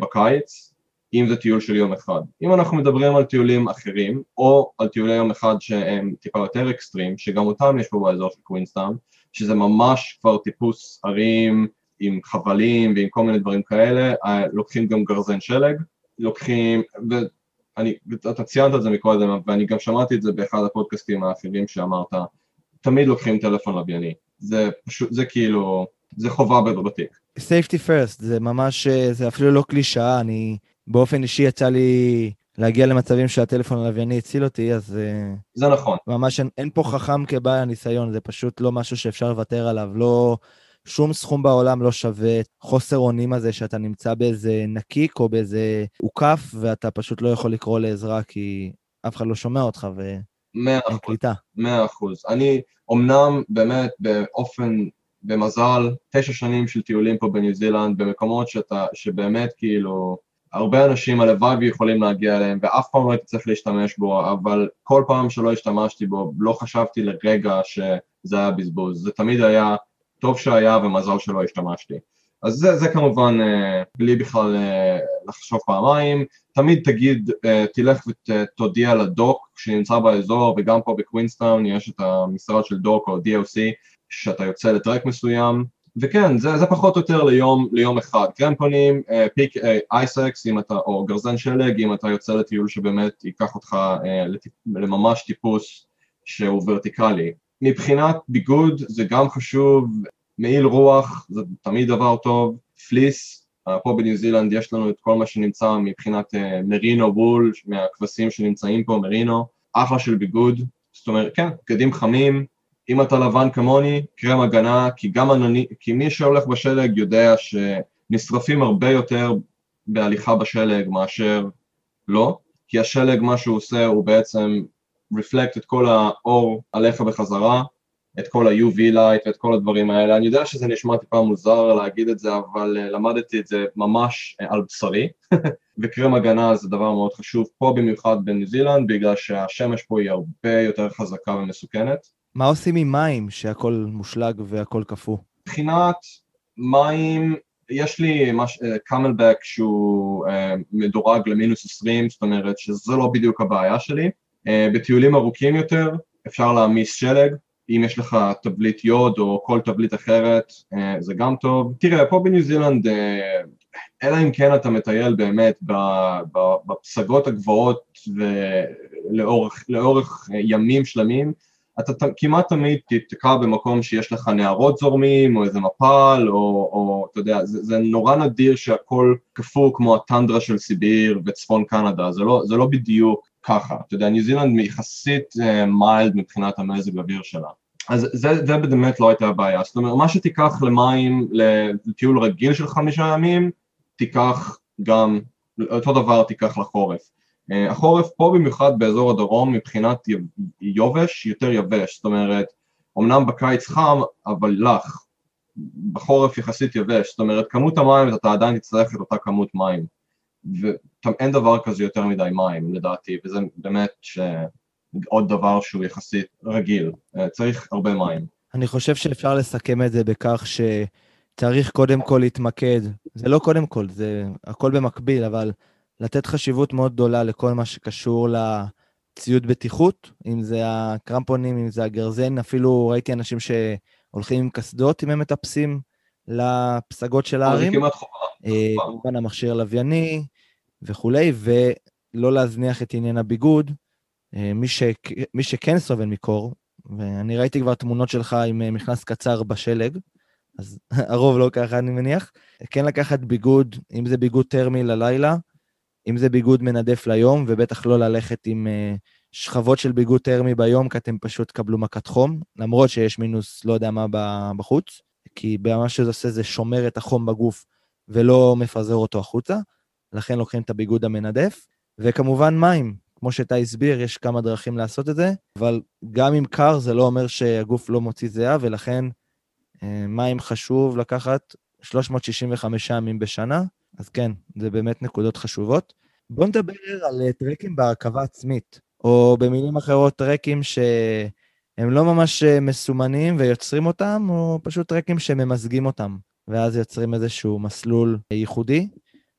בקיץ, אם זה טיול של יום אחד. אם אנחנו מדברים על טיולים אחרים, או על טיולי יום אחד שהם טיפה יותר אקסטרים, שגם אותם יש פה באזור של קווינסטאון, שזה ממש כבר טיפוס ערים עם חבלים ועם כל מיני דברים כאלה, אה, לוקחים גם גרזן שלג, לוקחים, ואני, אתה ציינת את זה מקודם, ואני גם שמעתי את זה באחד הפודקאסטים האחרים שאמרת, תמיד לוקחים טלפון לווייני, זה פשוט, זה כאילו, זה חובה בתיק. safety first, זה ממש, זה אפילו לא קלישאה, אני באופן אישי יצא לי להגיע למצבים שהטלפון הלווייני הציל אותי, אז... אה, זה נכון. ממש אין, אין פה חכם כבעל הניסיון, זה פשוט לא משהו שאפשר לוותר עליו, לא... שום סכום בעולם לא שווה חוסר אונים הזה שאתה נמצא באיזה נקיק או באיזה עוקף, ואתה פשוט לא יכול לקרוא לעזרה כי אף אחד לא שומע אותך ואין קליטה. מאה אחוז. אני אמנם באמת באופן במזל, תשע שנים של טיולים פה בניו זילנד, במקומות שאתה, שבאמת כאילו, הרבה אנשים הלוואי ויכולים להגיע אליהם, ואף פעם לא הייתי צריך להשתמש בו, אבל כל פעם שלא השתמשתי בו, לא חשבתי לרגע שזה היה בזבוז. זה תמיד היה טוב שהיה ומזל שלא השתמשתי. אז זה, זה כמובן אה, בלי בכלל אה, לחשוב פעמיים, תמיד תגיד, אה, תלך ותודיע לדוק שנמצא באזור וגם פה בקווינסטאון יש את המשרד של דוק או DOC שאתה יוצא לטרק מסוים, וכן, זה, זה פחות או יותר ליום, ליום אחד. קרמפונים, אה, pick אה, ice axe, או גרזן שלג, אם אתה יוצא לטיול שבאמת ייקח אותך אה, לטיפ, לממש טיפוס שהוא ורטיקלי. מבחינת ביגוד זה גם חשוב, מעיל רוח זה תמיד דבר טוב, פליס, פה בניו זילנד יש לנו את כל מה שנמצא מבחינת מרינו וול, מהכבשים שנמצאים פה, מרינו, אחלה של ביגוד, זאת אומרת, כן, בגדים חמים, אם אתה לבן כמוני, קרם הגנה, כי גם ענני, כי מי שהולך בשלג יודע שנשרפים הרבה יותר בהליכה בשלג מאשר לא, כי השלג מה שהוא עושה הוא בעצם רפלקט את כל האור עליך בחזרה, את כל ה-UV light ואת כל הדברים האלה. אני יודע שזה נשמע טיפה מוזר להגיד את זה, אבל uh, למדתי את זה ממש uh, על בשרי, וקרם הגנה זה דבר מאוד חשוב פה במיוחד בניו זילנד, בגלל שהשמש פה היא הרבה יותר חזקה ומסוכנת. מה עושים עם מים שהכל מושלג והכל קפוא? מבחינת מים, יש לי מש... קאמלבק שהוא uh, מדורג למינוס 20, זאת אומרת שזה לא בדיוק הבעיה שלי. Uh, בטיולים ארוכים יותר אפשר להעמיס שלג, אם יש לך תבליט יוד או כל תבליט אחרת זה גם טוב. תראה, פה בניו זילנד, אלא אם כן אתה מטייל באמת בפסגות הגבוהות ולאורך ימים שלמים, אתה כמעט תמיד תתקע במקום שיש לך נהרות זורמים או איזה מפל או, או אתה יודע, זה, זה נורא נדיר שהכל קפוא כמו הטנדרה של סיביר וצפון קנדה, זה לא, זה לא בדיוק ככה, אתה יודע, ניו זילנד יחסית מיילד uh, מבחינת המזג האוויר שלה. אז זה, זה באמת לא הייתה הבעיה, זאת אומרת מה שתיקח למים לטיול רגיל של חמישה ימים, תיקח גם, אותו דבר תיקח לחורף. אה, החורף פה במיוחד באזור הדרום מבחינת יובש יותר יבש, זאת אומרת אמנם בקיץ חם אבל לח, בחורף יחסית יבש, זאת אומרת כמות המים אתה עדיין תצטרך את אותה כמות מים. ואין דבר כזה יותר מדי מים לדעתי וזה באמת ש... עוד דבר שהוא יחסית רגיל, אה, צריך הרבה מים. אני חושב שאפשר לסכם את זה בכך שצריך קודם כל להתמקד, זה לא קודם כל, זה הכל במקביל, אבל לתת חשיבות מאוד גדולה לכל מה שקשור לציוד בטיחות, אם זה הקרמפונים, אם זה הגרזן, אפילו ראיתי אנשים שהולכים עם קסדות אם הם מטפסים לפסגות של ההרים. זה כמעט חובה. אה, כמובן המכשיר הלווייני וכולי, ולא להזניח את עניין הביגוד. אה, מי, ש... מי שכן סובל מקור, ואני ראיתי כבר תמונות שלך עם אה, מכנס קצר בשלג, אז הרוב לא ככה אני מניח, כן לקחת ביגוד, אם זה ביגוד טרמי ללילה, אם זה ביגוד מנדף ליום, ובטח לא ללכת עם uh, שכבות של ביגוד טרמי ביום, כי אתם פשוט תקבלו מכת חום, למרות שיש מינוס לא יודע מה בחוץ, כי מה שזה עושה זה שומר את החום בגוף ולא מפזר אותו החוצה, לכן לוקחים את הביגוד המנדף, וכמובן מים, כמו שאתה הסביר, יש כמה דרכים לעשות את זה, אבל גם אם קר זה לא אומר שהגוף לא מוציא זיעה, ולכן אה, מים חשוב לקחת 365 ימים בשנה, אז כן, זה באמת נקודות חשובות. בואו נדבר על אה, טרקים בהרכבה עצמית, או במילים אחרות, טרקים שהם לא ממש אה, מסומנים ויוצרים אותם, או פשוט טרקים שממזגים אותם, ואז יוצרים איזשהו מסלול ייחודי.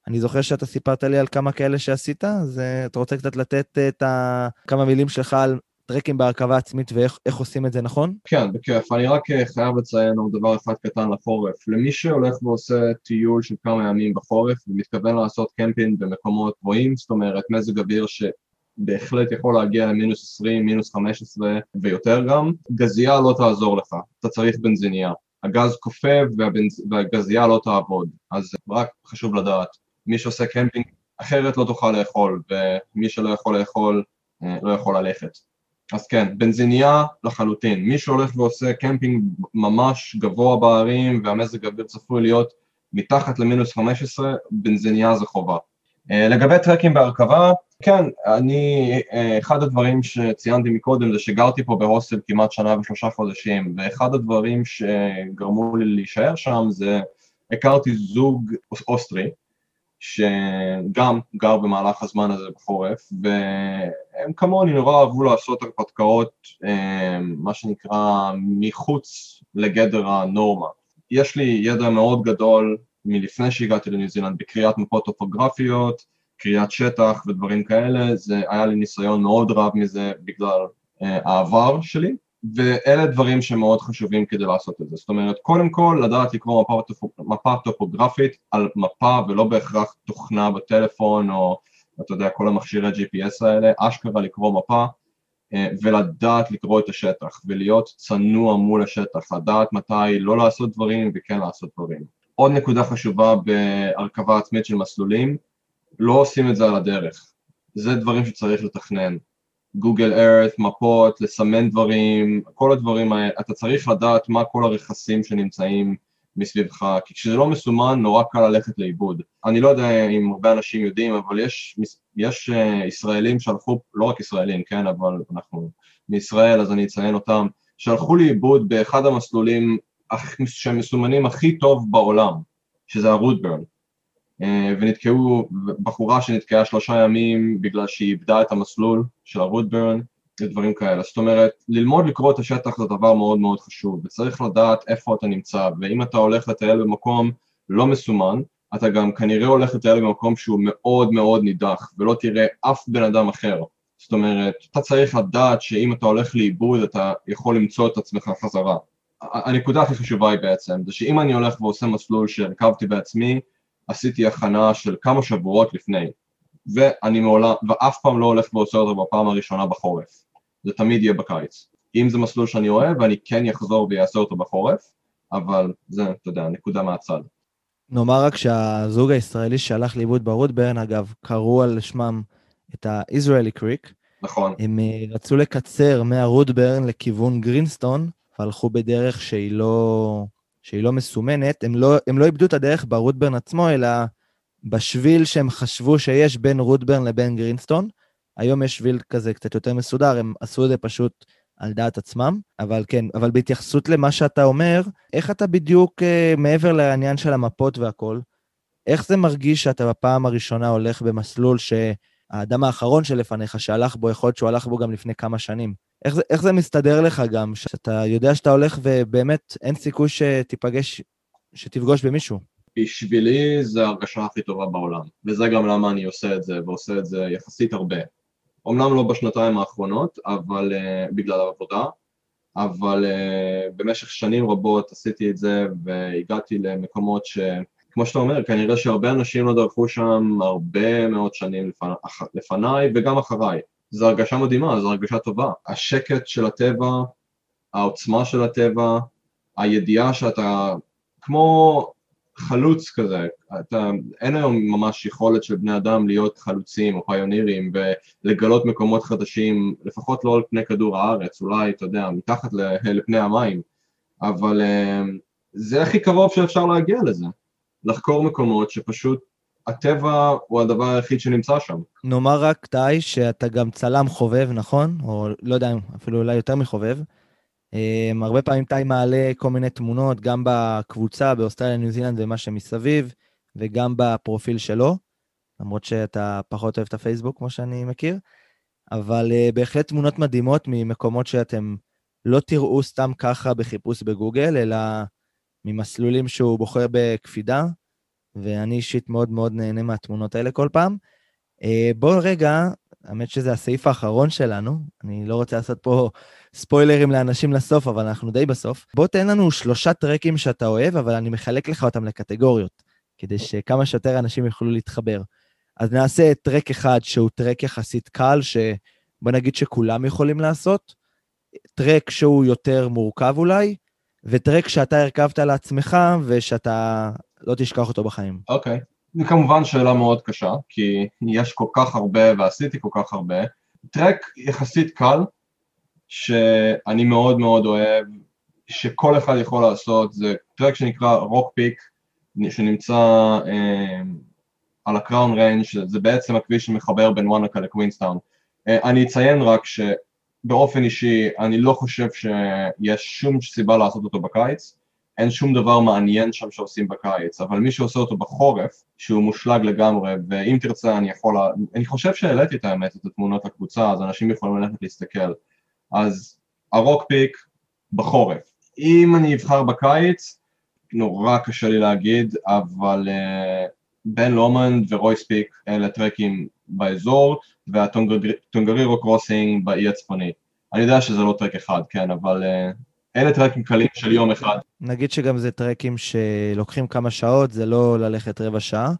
אני זוכר שאתה סיפרת לי על כמה כאלה שעשית, אז אתה רוצה קצת לתת את ה... כמה מילים שלך על טרקים בהרכבה עצמית ואיך עושים את זה נכון? כן, בכיף. אני רק אה, חייב לציין עוד דבר אחד קטן לחורף. למי שהולך ועושה טיול של כמה ימים בחורף ומתכוון לעשות קמפינג במקומות גבוהים, זאת אומרת מזג אוויר שבהחלט יכול להגיע למינוס 20, מינוס 15 ויותר גם, גזייה לא תעזור לך, אתה צריך בנזיניה. הגז קופא והבנז... והגזייה לא תעבוד, אז רק חשוב לדעת. מי שעושה קמפינג אחרת לא תוכל לאכול, ומי שלא יכול לאכול אה, לא יכול ללכת. אז כן, בנזיניה לחלוטין. מי שהולך ועושה קמפינג ממש גבוה בהרים והמזג האוויר צפוי להיות מתחת למינוס 15, בנזיניה זה חובה. אה, לגבי טרקים בהרכבה, כן, אני, אה, אחד הדברים שציינתי מקודם זה שגרתי פה בהוסטל כמעט שנה ושלושה חודשים, ואחד הדברים שגרמו לי להישאר שם זה הכרתי זוג אוסטרי, שגם גר במהלך הזמן הזה בחורף, והם כמוני נורא אהבו לעשות הרפתקאות, אה, מה שנקרא, מחוץ לגדר הנורמה. יש לי ידע מאוד גדול מלפני שהגעתי לניו זילנד בקריאת מפות טופוגרפיות, קריאת שטח ודברים כאלה, זה היה לי ניסיון מאוד רב מזה בגלל אה, העבר שלי, ואלה דברים שמאוד חשובים כדי לעשות את זה. זאת אומרת, קודם כל לדעת לקרוא מפה, מפה טופוגרפית על מפה ולא בהכרח תוכנה בטלפון או אתה יודע, כל המכשירי GPS האלה, אשכרה לקרוא מפה אה, ולדעת לקרוא את השטח ולהיות צנוע מול השטח, לדעת מתי לא לעשות דברים וכן לעשות דברים. עוד נקודה חשובה בהרכבה עצמית של מסלולים, לא עושים את זה על הדרך. זה דברים שצריך לתכנן. גוגל ארת, מפות, לסמן דברים, כל הדברים האלה, אתה צריך לדעת מה כל הרכסים שנמצאים מסביבך, כי כשזה לא מסומן נורא קל ללכת לאיבוד. אני לא יודע אם הרבה אנשים יודעים, אבל יש, יש uh, ישראלים שהלכו, לא רק ישראלים, כן, אבל אנחנו מישראל אז אני אציין אותם, שהלכו לאיבוד באחד המסלולים שמסומנים הכי טוב בעולם, שזה הרוטברן. אה, ונתקעו, בחורה שנתקעה שלושה ימים בגלל שהיא איבדה את המסלול של הרוטברן ודברים כאלה. זאת אומרת, ללמוד לקרוא את השטח זה דבר מאוד מאוד חשוב, וצריך לדעת איפה אתה נמצא, ואם אתה הולך לטייל במקום לא מסומן, אתה גם כנראה הולך לטייל במקום שהוא מאוד מאוד נידח, ולא תראה אף בן אדם אחר. זאת אומרת, אתה צריך לדעת שאם אתה הולך לאיבוד אתה יכול למצוא את עצמך חזרה. הנקודה הכי חשובה היא בעצם, זה שאם אני הולך ועושה מסלול שהרכבתי בעצמי, עשיתי הכנה של כמה שבועות לפני, ואני מעולם, ואף פעם לא הולך ועושה אותו בפעם הראשונה בחורף, זה תמיד יהיה בקיץ. אם זה מסלול שאני אוהב, אני כן אחזור ואעשה אותו בחורף, אבל זה, אתה יודע, נקודה מהצד. נאמר רק שהזוג הישראלי שהלך לאיבוד ברוטברן, אגב, קראו על שמם את ה-Israeli Creek. נכון. הם אה, רצו לקצר מהרוטברן לכיוון גרינסטון, והלכו בדרך שהיא לא, שהיא לא מסומנת, הם לא, הם לא איבדו את הדרך ברוטברן עצמו, אלא בשביל שהם חשבו שיש בין רוטברן לבין גרינסטון. היום יש שביל כזה קצת יותר מסודר, הם עשו את זה פשוט על דעת עצמם, אבל כן, אבל בהתייחסות למה שאתה אומר, איך אתה בדיוק, אה, מעבר לעניין של המפות והכול, איך זה מרגיש שאתה בפעם הראשונה הולך במסלול שהאדם האחרון שלפניך שהלך בו, יכול להיות שהוא הלך בו גם לפני כמה שנים? איך זה, איך זה מסתדר לך גם, שאתה יודע שאתה הולך ובאמת אין סיכוי שתיפגש, שתפגוש במישהו? בשבילי זה ההרגשה הכי טובה בעולם, וזה גם למה אני עושה את זה, ועושה את זה יחסית הרבה. אמנם לא בשנתיים האחרונות, אבל uh, בגלל העבודה, אבל uh, במשך שנים רבות עשיתי את זה והגעתי למקומות ש... כמו שאתה אומר, כנראה שהרבה אנשים לא דרכו שם הרבה מאוד שנים לפני, לפניי וגם אחריי. זו הרגשה מדהימה, זו הרגשה טובה. השקט של הטבע, העוצמה של הטבע, הידיעה שאתה כמו חלוץ כזה, אתה, אין היום ממש יכולת של בני אדם להיות חלוצים או פיונירים ולגלות מקומות חדשים, לפחות לא על פני כדור הארץ, אולי, אתה יודע, מתחת לפני המים, אבל אה, זה הכי קרוב שאפשר להגיע לזה. לחקור מקומות שפשוט הטבע הוא הדבר היחיד שנמצא שם. נאמר רק, טאי, שאתה גם צלם חובב, נכון? או לא יודע, אפילו אולי יותר מחובב. Um, הרבה פעמים טאי מעלה כל מיני תמונות, גם בקבוצה, באוסטרליה, ניו זילנד ומה שמסביב, וגם בפרופיל שלו, למרות שאתה פחות אוהב את הפייסבוק, כמו שאני מכיר. אבל uh, בהחלט תמונות מדהימות ממקומות שאתם לא תראו סתם ככה בחיפוש בגוגל, אלא ממסלולים שהוא בוחר בקפידה, ואני אישית מאוד מאוד נהנה מהתמונות האלה כל פעם. Uh, בואו רגע, האמת שזה הסעיף האחרון שלנו, אני לא רוצה לעשות פה ספוילרים לאנשים לסוף, אבל אנחנו די בסוף. בוא תן לנו שלושה טרקים שאתה אוהב, אבל אני מחלק לך אותם לקטגוריות, כדי שכמה שיותר אנשים יוכלו להתחבר. אז נעשה טרק אחד שהוא טרק יחסית קל, שבוא נגיד שכולם יכולים לעשות, טרק שהוא יותר מורכב אולי, וטרק שאתה הרכבת לעצמך ושאתה לא תשכח אותו בחיים. אוקיי. זו כמובן שאלה מאוד קשה, כי יש כל כך הרבה ועשיתי כל כך הרבה. טרק יחסית קל, שאני מאוד מאוד אוהב, שכל אחד יכול לעשות, זה טרק שנקרא רוק פיק, שנמצא אה, על הקראון ריינג', זה בעצם הכביש שמחבר בין וואנקה לקווינסטאון. אה, אני אציין רק שבאופן אישי אני לא חושב שיש שום סיבה לעשות אותו בקיץ, אין שום דבר מעניין שם שעושים בקיץ, אבל מי שעושה אותו בחורף, שהוא מושלג לגמרי, ואם תרצה אני יכול, אני חושב שהעליתי את האמת, את התמונות לקבוצה, אז אנשים יכולים ללכת להסתכל. אז הרוק פיק בחורף. אם אני אבחר בקיץ, נורא קשה לי להגיד, אבל uh, בן לומנד ורויס פיק אלה טרקים באזור, והטונגרירו קרוסינג באי הצפוני. אני יודע שזה לא טרק אחד, כן, אבל uh, אלה טרקים קלים של יום אחד. נגיד שגם זה טרקים שלוקחים כמה שעות, זה לא ללכת רבע שעה,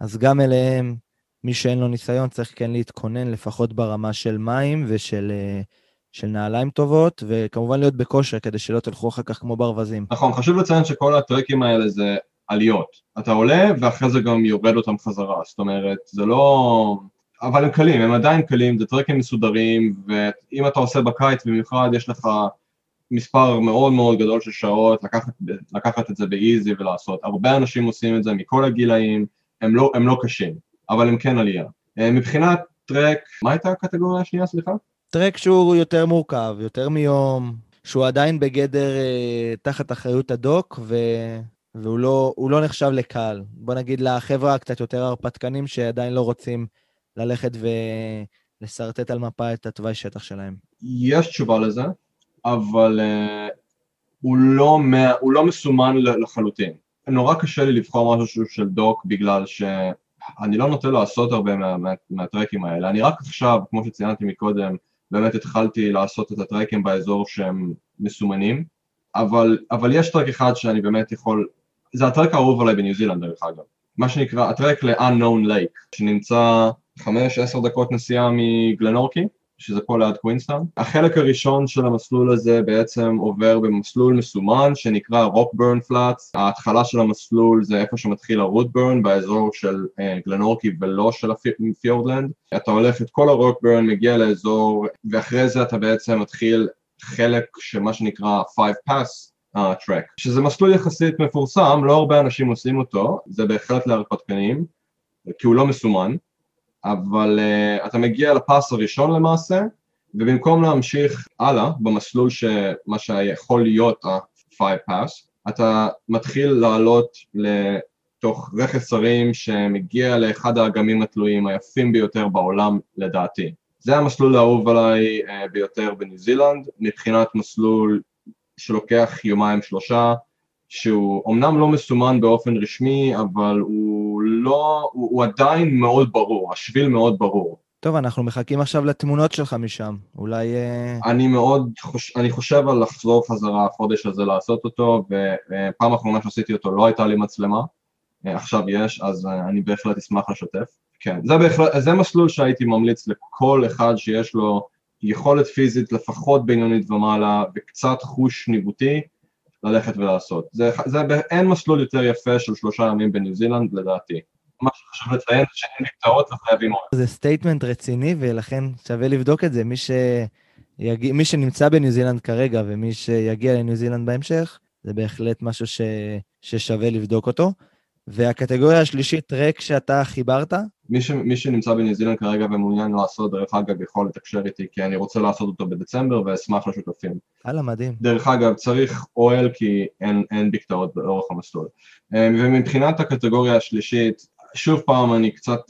אז גם אליהם, מי שאין לו ניסיון צריך כן להתכונן לפחות ברמה של מים ושל uh, של נעליים טובות, וכמובן להיות בכושר כדי שלא תלכו אחר כך כמו ברווזים. נכון, חשוב לציין שכל הטרקים האלה זה עליות. אתה עולה ואחרי זה גם יורד אותם חזרה, זאת אומרת, זה לא... אבל הם קלים, הם עדיין קלים, זה טרקים מסודרים, ואם אתה עושה בקיץ במיוחד, יש לך מספר מאוד מאוד גדול של שעות לקחת, לקחת את זה באיזי ולעשות. הרבה אנשים עושים את זה מכל הגילאים, הם לא, הם לא קשים, אבל הם כן עלייה. אה, מבחינת טרק, מה הייתה הקטגוריה השנייה, סליחה? טרק שהוא יותר מורכב, יותר מיום, שהוא עדיין בגדר אה, תחת אחריות הדוק, ו... והוא לא, לא נחשב לקהל. בוא נגיד לחבר'ה הקצת יותר הרפתקנים שעדיין לא רוצים ללכת ולשרטט על מפה את התוואי שטח שלהם. יש תשובה לזה, אבל uh, הוא, לא, הוא לא מסומן לחלוטין. נורא קשה לי לבחור משהו של דוק בגלל שאני לא נוטה לעשות הרבה מה, מה, מהטרקים האלה. אני רק עכשיו, כמו שציינתי מקודם, באמת התחלתי לעשות את הטרקים באזור שהם מסומנים, אבל, אבל יש טרק אחד שאני באמת יכול, זה הטרק האהוב עליי בניו זילנד דרך אגב, מה שנקרא הטרק ל-unknown lake, שנמצא 5-10 דקות נסיעה מגלנורקי, שזה פה ליד קווינסטאון. החלק הראשון של המסלול הזה בעצם עובר במסלול מסומן שנקרא רוקברן פלאטס, ההתחלה של המסלול זה איפה שמתחיל הרוטברן באזור של uh, גלנורקי ולא של הפיורדלנד. אתה הולך את כל הרוקברן, מגיע לאזור ואחרי זה אתה בעצם מתחיל חלק של מה שנקרא 5 pass uh, track, שזה מסלול יחסית מפורסם, לא הרבה אנשים עושים אותו, זה בהחלט להרפתקנים, כי הוא לא מסומן. אבל uh, אתה מגיע לפס הראשון למעשה, ובמקום להמשיך הלאה במסלול שמה שיכול להיות ה-5 pass, אתה מתחיל לעלות לתוך רכס הרים שמגיע לאחד האגמים התלויים היפים ביותר בעולם לדעתי. זה המסלול האהוב עליי uh, ביותר בניו זילנד, מבחינת מסלול שלוקח יומיים שלושה, שהוא אמנם לא מסומן באופן רשמי, אבל הוא לא, הוא, הוא עדיין מאוד ברור, השביל מאוד ברור. טוב, אנחנו מחכים עכשיו לתמונות שלך משם, אולי... אה, אני מאוד, חוש... אני חושב על לחזור חזרה החודש הזה לעשות אותו, ופעם אחרונה שעשיתי אותו לא הייתה לי מצלמה, אה, עכשיו יש, אז אה, אני בהחלט אשמח לשתף. כן, זה, בהחלט, זה מסלול שהייתי ממליץ לכל אחד שיש לו יכולת פיזית לפחות בינונית ומעלה וקצת חוש ניווטי, ללכת ולעשות. זה, זה, אין מסלול יותר יפה של שלושה ימים בניו זילנד לדעתי. מה שחשוב לציין זה שאין בקתות וחייבים עוד. זה statement רציני ולכן שווה לבדוק את זה. מי, שיג... מי שנמצא בניו זילנד כרגע ומי שיגיע לניו זילנד בהמשך, זה בהחלט משהו ש... ששווה לבדוק אותו. והקטגוריה השלישית, טרק שאתה חיברת? מי, ש, מי שנמצא בניו זילנד כרגע ומעוניין לעשות, דרך אגב, יכול לתקשר איתי, כי אני רוצה לעשות אותו בדצמבר ואשמח לשותפים. הלאה, מדהים. דרך אגב, צריך אוהל כי אין, אין בקתאות באורך המסלול. אה, ומבחינת הקטגוריה השלישית, שוב פעם אני קצת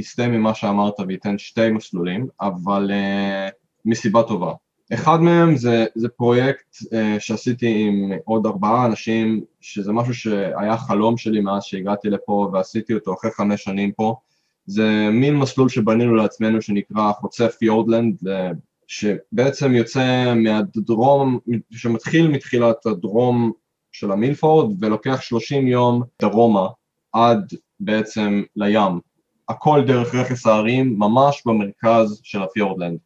אסטה uh, ממה שאמרת ואתן שתי מסלולים, אבל uh, מסיבה טובה. אחד מהם זה, זה פרויקט uh, שעשיתי עם עוד ארבעה אנשים, שזה משהו שהיה חלום שלי מאז שהגעתי לפה ועשיתי אותו אחרי חמש שנים פה. זה מין מסלול שבנינו לעצמנו שנקרא חוצה פיורדלנד, שבעצם יוצא מהדרום, שמתחיל מתחילת הדרום של המילפורד ולוקח 30 יום דרומה עד בעצם לים. הכל דרך רכס ההרים, ממש במרכז של הפיורדלנד.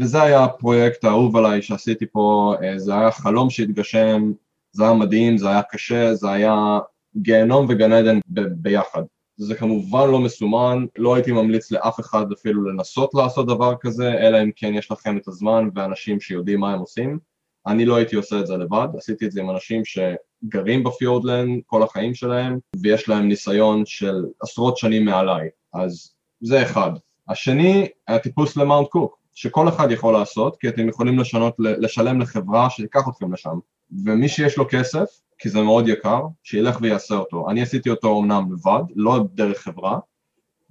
וזה היה הפרויקט האהוב עליי שעשיתי פה, אה, זה היה חלום שהתגשם, זה היה מדהים, זה היה קשה, זה היה גיהנום וגן עדן ב- ביחד. זה כמובן לא מסומן, לא הייתי ממליץ לאף אחד אפילו לנסות לעשות דבר כזה, אלא אם כן יש לכם את הזמן ואנשים שיודעים מה הם עושים. אני לא הייתי עושה את זה לבד, עשיתי את זה עם אנשים שגרים בפיורדלנד כל החיים שלהם, ויש להם ניסיון של עשרות שנים מעליי, אז זה אחד. השני, הטיפוס למאונט קוק, שכל אחד יכול לעשות, כי אתם יכולים לשנות, לשלם לחברה שתיקח אתכם לשם. ומי שיש לו כסף, כי זה מאוד יקר, שילך ויעשה אותו. אני עשיתי אותו אמנם לבד, לא דרך חברה,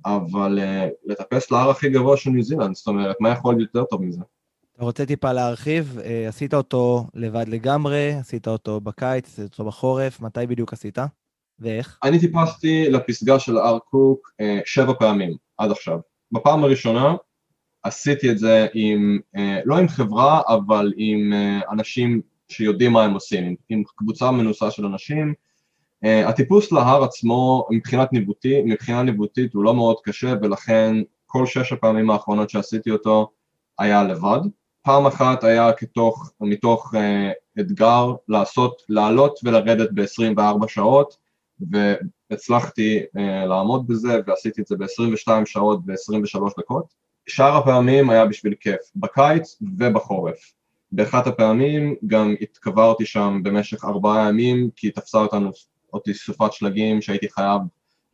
אבל uh, לטפס להר הכי גבוה של ניו זילנד, זאת אומרת, מה יכול להיות יותר טוב מזה? אתה רוצה טיפה להרחיב? אה, עשית אותו לבד לגמרי, עשית אותו בקיץ, עשית אותו בחורף, מתי בדיוק עשית? ואיך? אני טיפסתי לפסגה של הר קוק אה, שבע פעמים עד עכשיו. בפעם הראשונה עשיתי את זה עם, אה, לא עם חברה, אבל עם אנשים שיודעים מה הם עושים, עם, קבוצה מנוסה של אנשים. הטיפוס להר עצמו מבחינת ניווטי, מבחינה ניווטית הוא לא מאוד קשה ולכן כל שש הפעמים האחרונות שעשיתי אותו היה לבד. פעם אחת היה כתוך, מתוך אתגר לעשות, לעלות ולרדת ב-24 שעות והצלחתי לעמוד בזה ועשיתי את זה ב-22 שעות ו-23 דקות. שאר הפעמים היה בשביל כיף, בקיץ ובחורף. באחת הפעמים גם התקברתי שם במשך ארבעה ימים כי תפסה אותנו, אותי סופת שלגים שהייתי חייב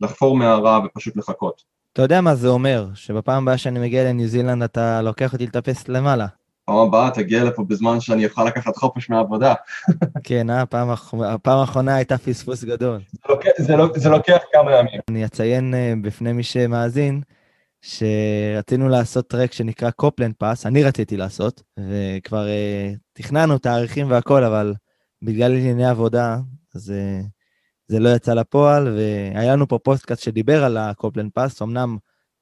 לחפור מערה ופשוט לחכות. אתה יודע מה זה אומר, שבפעם הבאה שאני מגיע לניו זילנד אתה לוקח אותי לטפס למעלה. פעם הבאה תגיע לפה בזמן שאני אוכל לקחת חופש מהעבודה. כן, אה? הפעם, הפעם האחרונה הייתה פספוס גדול. זה לוקח, זה, לוק, זה לוקח כמה ימים. אני אציין uh, בפני מי שמאזין, שרצינו לעשות טרק שנקרא קופלנד פאס, אני רציתי לעשות, וכבר uh, תכננו תאריכים והכל, אבל בגלל ענייני עבודה, אז uh, זה לא יצא לפועל, והיה לנו פה פודקאסט שדיבר על הקופלנד פאס, אמנם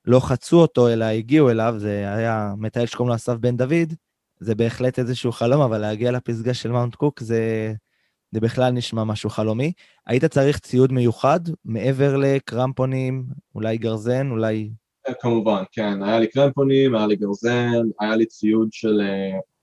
לא חצו אותו, אלא הגיעו אליו, זה היה מטייל שקוראים לו אסף בן דוד, זה בהחלט איזשהו חלום, אבל להגיע לפסגה של מאונט קוק זה, זה בכלל נשמע משהו חלומי. היית צריך ציוד מיוחד, מעבר לקרמפונים, אולי גרזן, אולי... כמובן, כן. היה לי קרמפונים, היה לי גרזן, היה לי ציוד של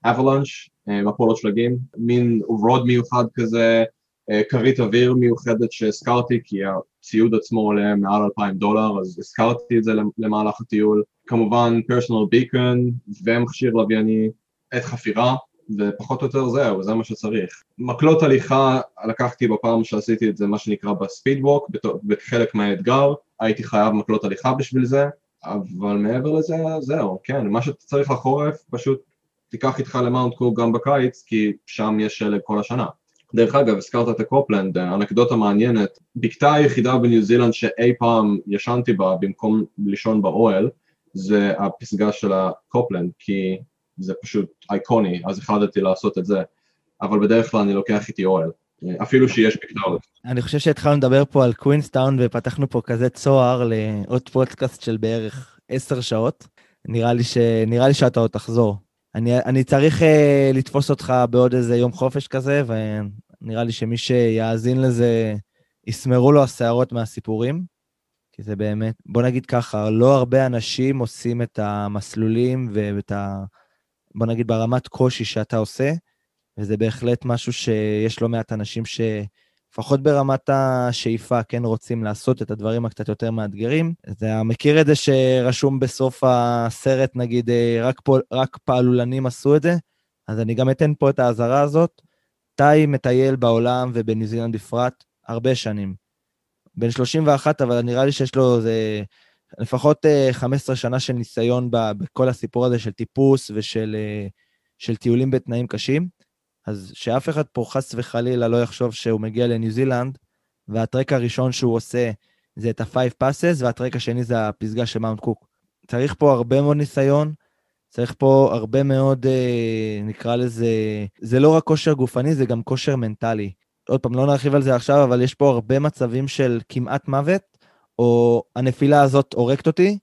אבלנש, uh, uh, מפולות שלגים, מין רוד מיוחד כזה, uh, כרית אוויר מיוחדת שהזכרתי, כי הציוד עצמו עולה מעל 2,000 דולר, אז הזכרתי את זה למהלך הטיול. כמובן פרסונל ביקון ומכשיר לווייני, עת חפירה, ופחות או יותר זהו, זה מה שצריך. מקלות הליכה לקחתי בפעם שעשיתי את זה, מה שנקרא ב speed walk, בחלק מהאתגר, הייתי חייב מקלות הליכה בשביל זה, אבל מעבר לזה, זהו, כן, מה שאתה צריך לחורף, פשוט תיקח איתך למאונט קוק גם בקיץ, כי שם יש שלג כל השנה. דרך אגב, הזכרת את הקופלנד, אנקדוטה מעניינת, בקתה היחידה בניו זילנד שאי פעם ישנתי בה במקום לישון באוהל, זה הפסגה של הקופלנד, כי זה פשוט אייקוני, אז החלטתי לעשות את זה, אבל בדרך כלל אני לוקח איתי אוהל, אפילו שיש בקתות. אני חושב שהתחלנו לדבר פה על קווינסטאון ופתחנו פה כזה צוהר לעוד פודקאסט של בערך עשר שעות. נראה לי, ש... נראה לי שאתה עוד תחזור. אני, אני צריך uh, לתפוס אותך בעוד איזה יום חופש כזה, ונראה לי שמי שיאזין לזה, יסמרו לו השערות מהסיפורים. כי זה באמת, בוא נגיד ככה, לא הרבה אנשים עושים את המסלולים ואת ה... בוא נגיד ברמת קושי שאתה עושה, וזה בהחלט משהו שיש לא מעט אנשים שלפחות ברמת השאיפה כן רוצים לעשות את הדברים הקצת יותר מאתגרים. אתה מכיר את זה שרשום בסוף הסרט, נגיד, אה, רק, פה, רק פעלולנים עשו את זה? אז אני גם אתן פה את האזהרה הזאת. טאי מטייל בעולם ובניו זילנד בפרט הרבה שנים. בן 31, אבל נראה לי שיש לו איזה לפחות 15 שנה של ניסיון בכל הסיפור הזה של טיפוס ושל של טיולים בתנאים קשים. אז שאף אחד פה חס וחלילה לא יחשוב שהוא מגיע לניו זילנד, והטרק הראשון שהוא עושה זה את ה-five passes, והטרק השני זה הפסגה של מאונט קוק. צריך פה הרבה מאוד ניסיון, צריך פה הרבה מאוד, אה, נקרא לזה, זה לא רק כושר גופני, זה גם כושר מנטלי. עוד פעם, לא נרחיב על זה עכשיו, אבל יש פה הרבה מצבים של כמעט מוות, או הנפילה הזאת הורגת אותי,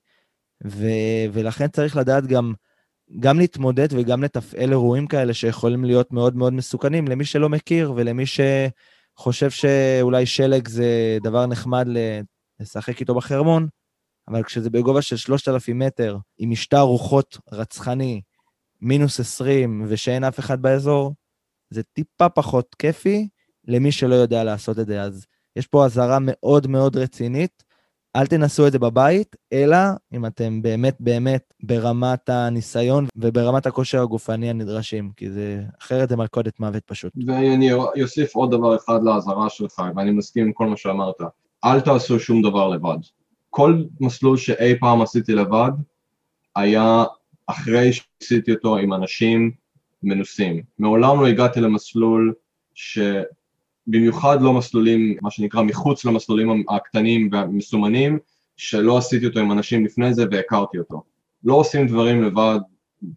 ו- ולכן צריך לדעת גם, גם להתמודד וגם לתפעל אירועים כאלה שיכולים להיות מאוד מאוד מסוכנים למי שלא מכיר ולמי שחושב שאולי שלג זה דבר נחמד לשחק איתו בחרמון, אבל כשזה בגובה של 3,000 מטר, עם משטר רוחות רצחני, מינוס 20, ושאין אף אחד באזור, זה טיפה פחות כיפי למי שלא יודע לעשות את זה. אז יש פה אזהרה מאוד מאוד רצינית. אל תנסו את זה בבית, אלא אם אתם באמת באמת ברמת הניסיון וברמת הכושר הגופני הנדרשים, כי זה, אחרת זה מלכודת מוות פשוט. ואני אוסיף עוד דבר אחד לאזהרה שלך, ואני מסכים עם כל מה שאמרת. אל תעשו שום דבר לבד. כל מסלול שאי פעם עשיתי לבד היה אחרי שעשיתי אותו עם אנשים מנוסים. מעולם לא הגעתי למסלול שבמיוחד לא מסלולים, מה שנקרא מחוץ למסלולים הקטנים והמסומנים, שלא עשיתי אותו עם אנשים לפני זה והכרתי אותו. לא עושים דברים לבד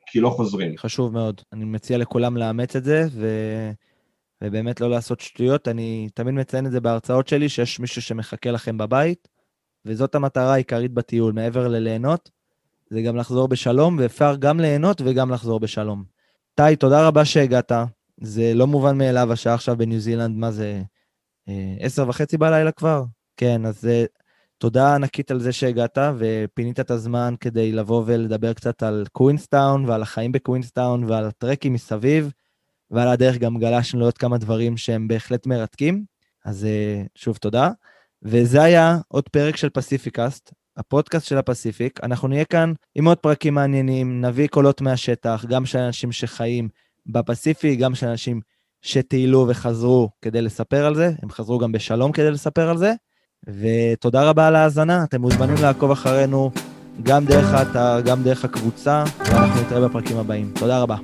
כי לא חוזרים. חשוב מאוד. אני מציע לכולם לאמץ את זה, ו... ובאמת לא לעשות שטויות. אני תמיד מציין את זה בהרצאות שלי, שיש מישהו שמחכה לכם בבית, וזאת המטרה העיקרית בטיול, מעבר לליהנות, זה גם לחזור בשלום, ואפשר גם ליהנות וגם לחזור בשלום. טי, תודה רבה שהגעת. זה לא מובן מאליו, השעה עכשיו בניו זילנד, מה זה, אה, עשר וחצי בלילה כבר? כן, אז תודה ענקית על זה שהגעת, ופינית את הזמן כדי לבוא ולדבר קצת על קווינסטאון, ועל החיים בקווינסטאון, ועל הטרקים מסביב, ועל הדרך גם גלשנו לעוד כמה דברים שהם בהחלט מרתקים. אז אה, שוב, תודה. וזה היה עוד פרק של פסיפיקאסט, הפודקאסט של הפסיפיק. אנחנו נהיה כאן עם עוד פרקים מעניינים, נביא קולות מהשטח, גם של אנשים שחיים בפסיפיק, גם של אנשים שטיילו וחזרו כדי לספר על זה, הם חזרו גם בשלום כדי לספר על זה. ותודה רבה על ההאזנה, אתם מוזמנים לעקוב אחרינו גם דרך האתר, גם דרך הקבוצה, ואנחנו נתראה בפרקים הבאים. תודה רבה.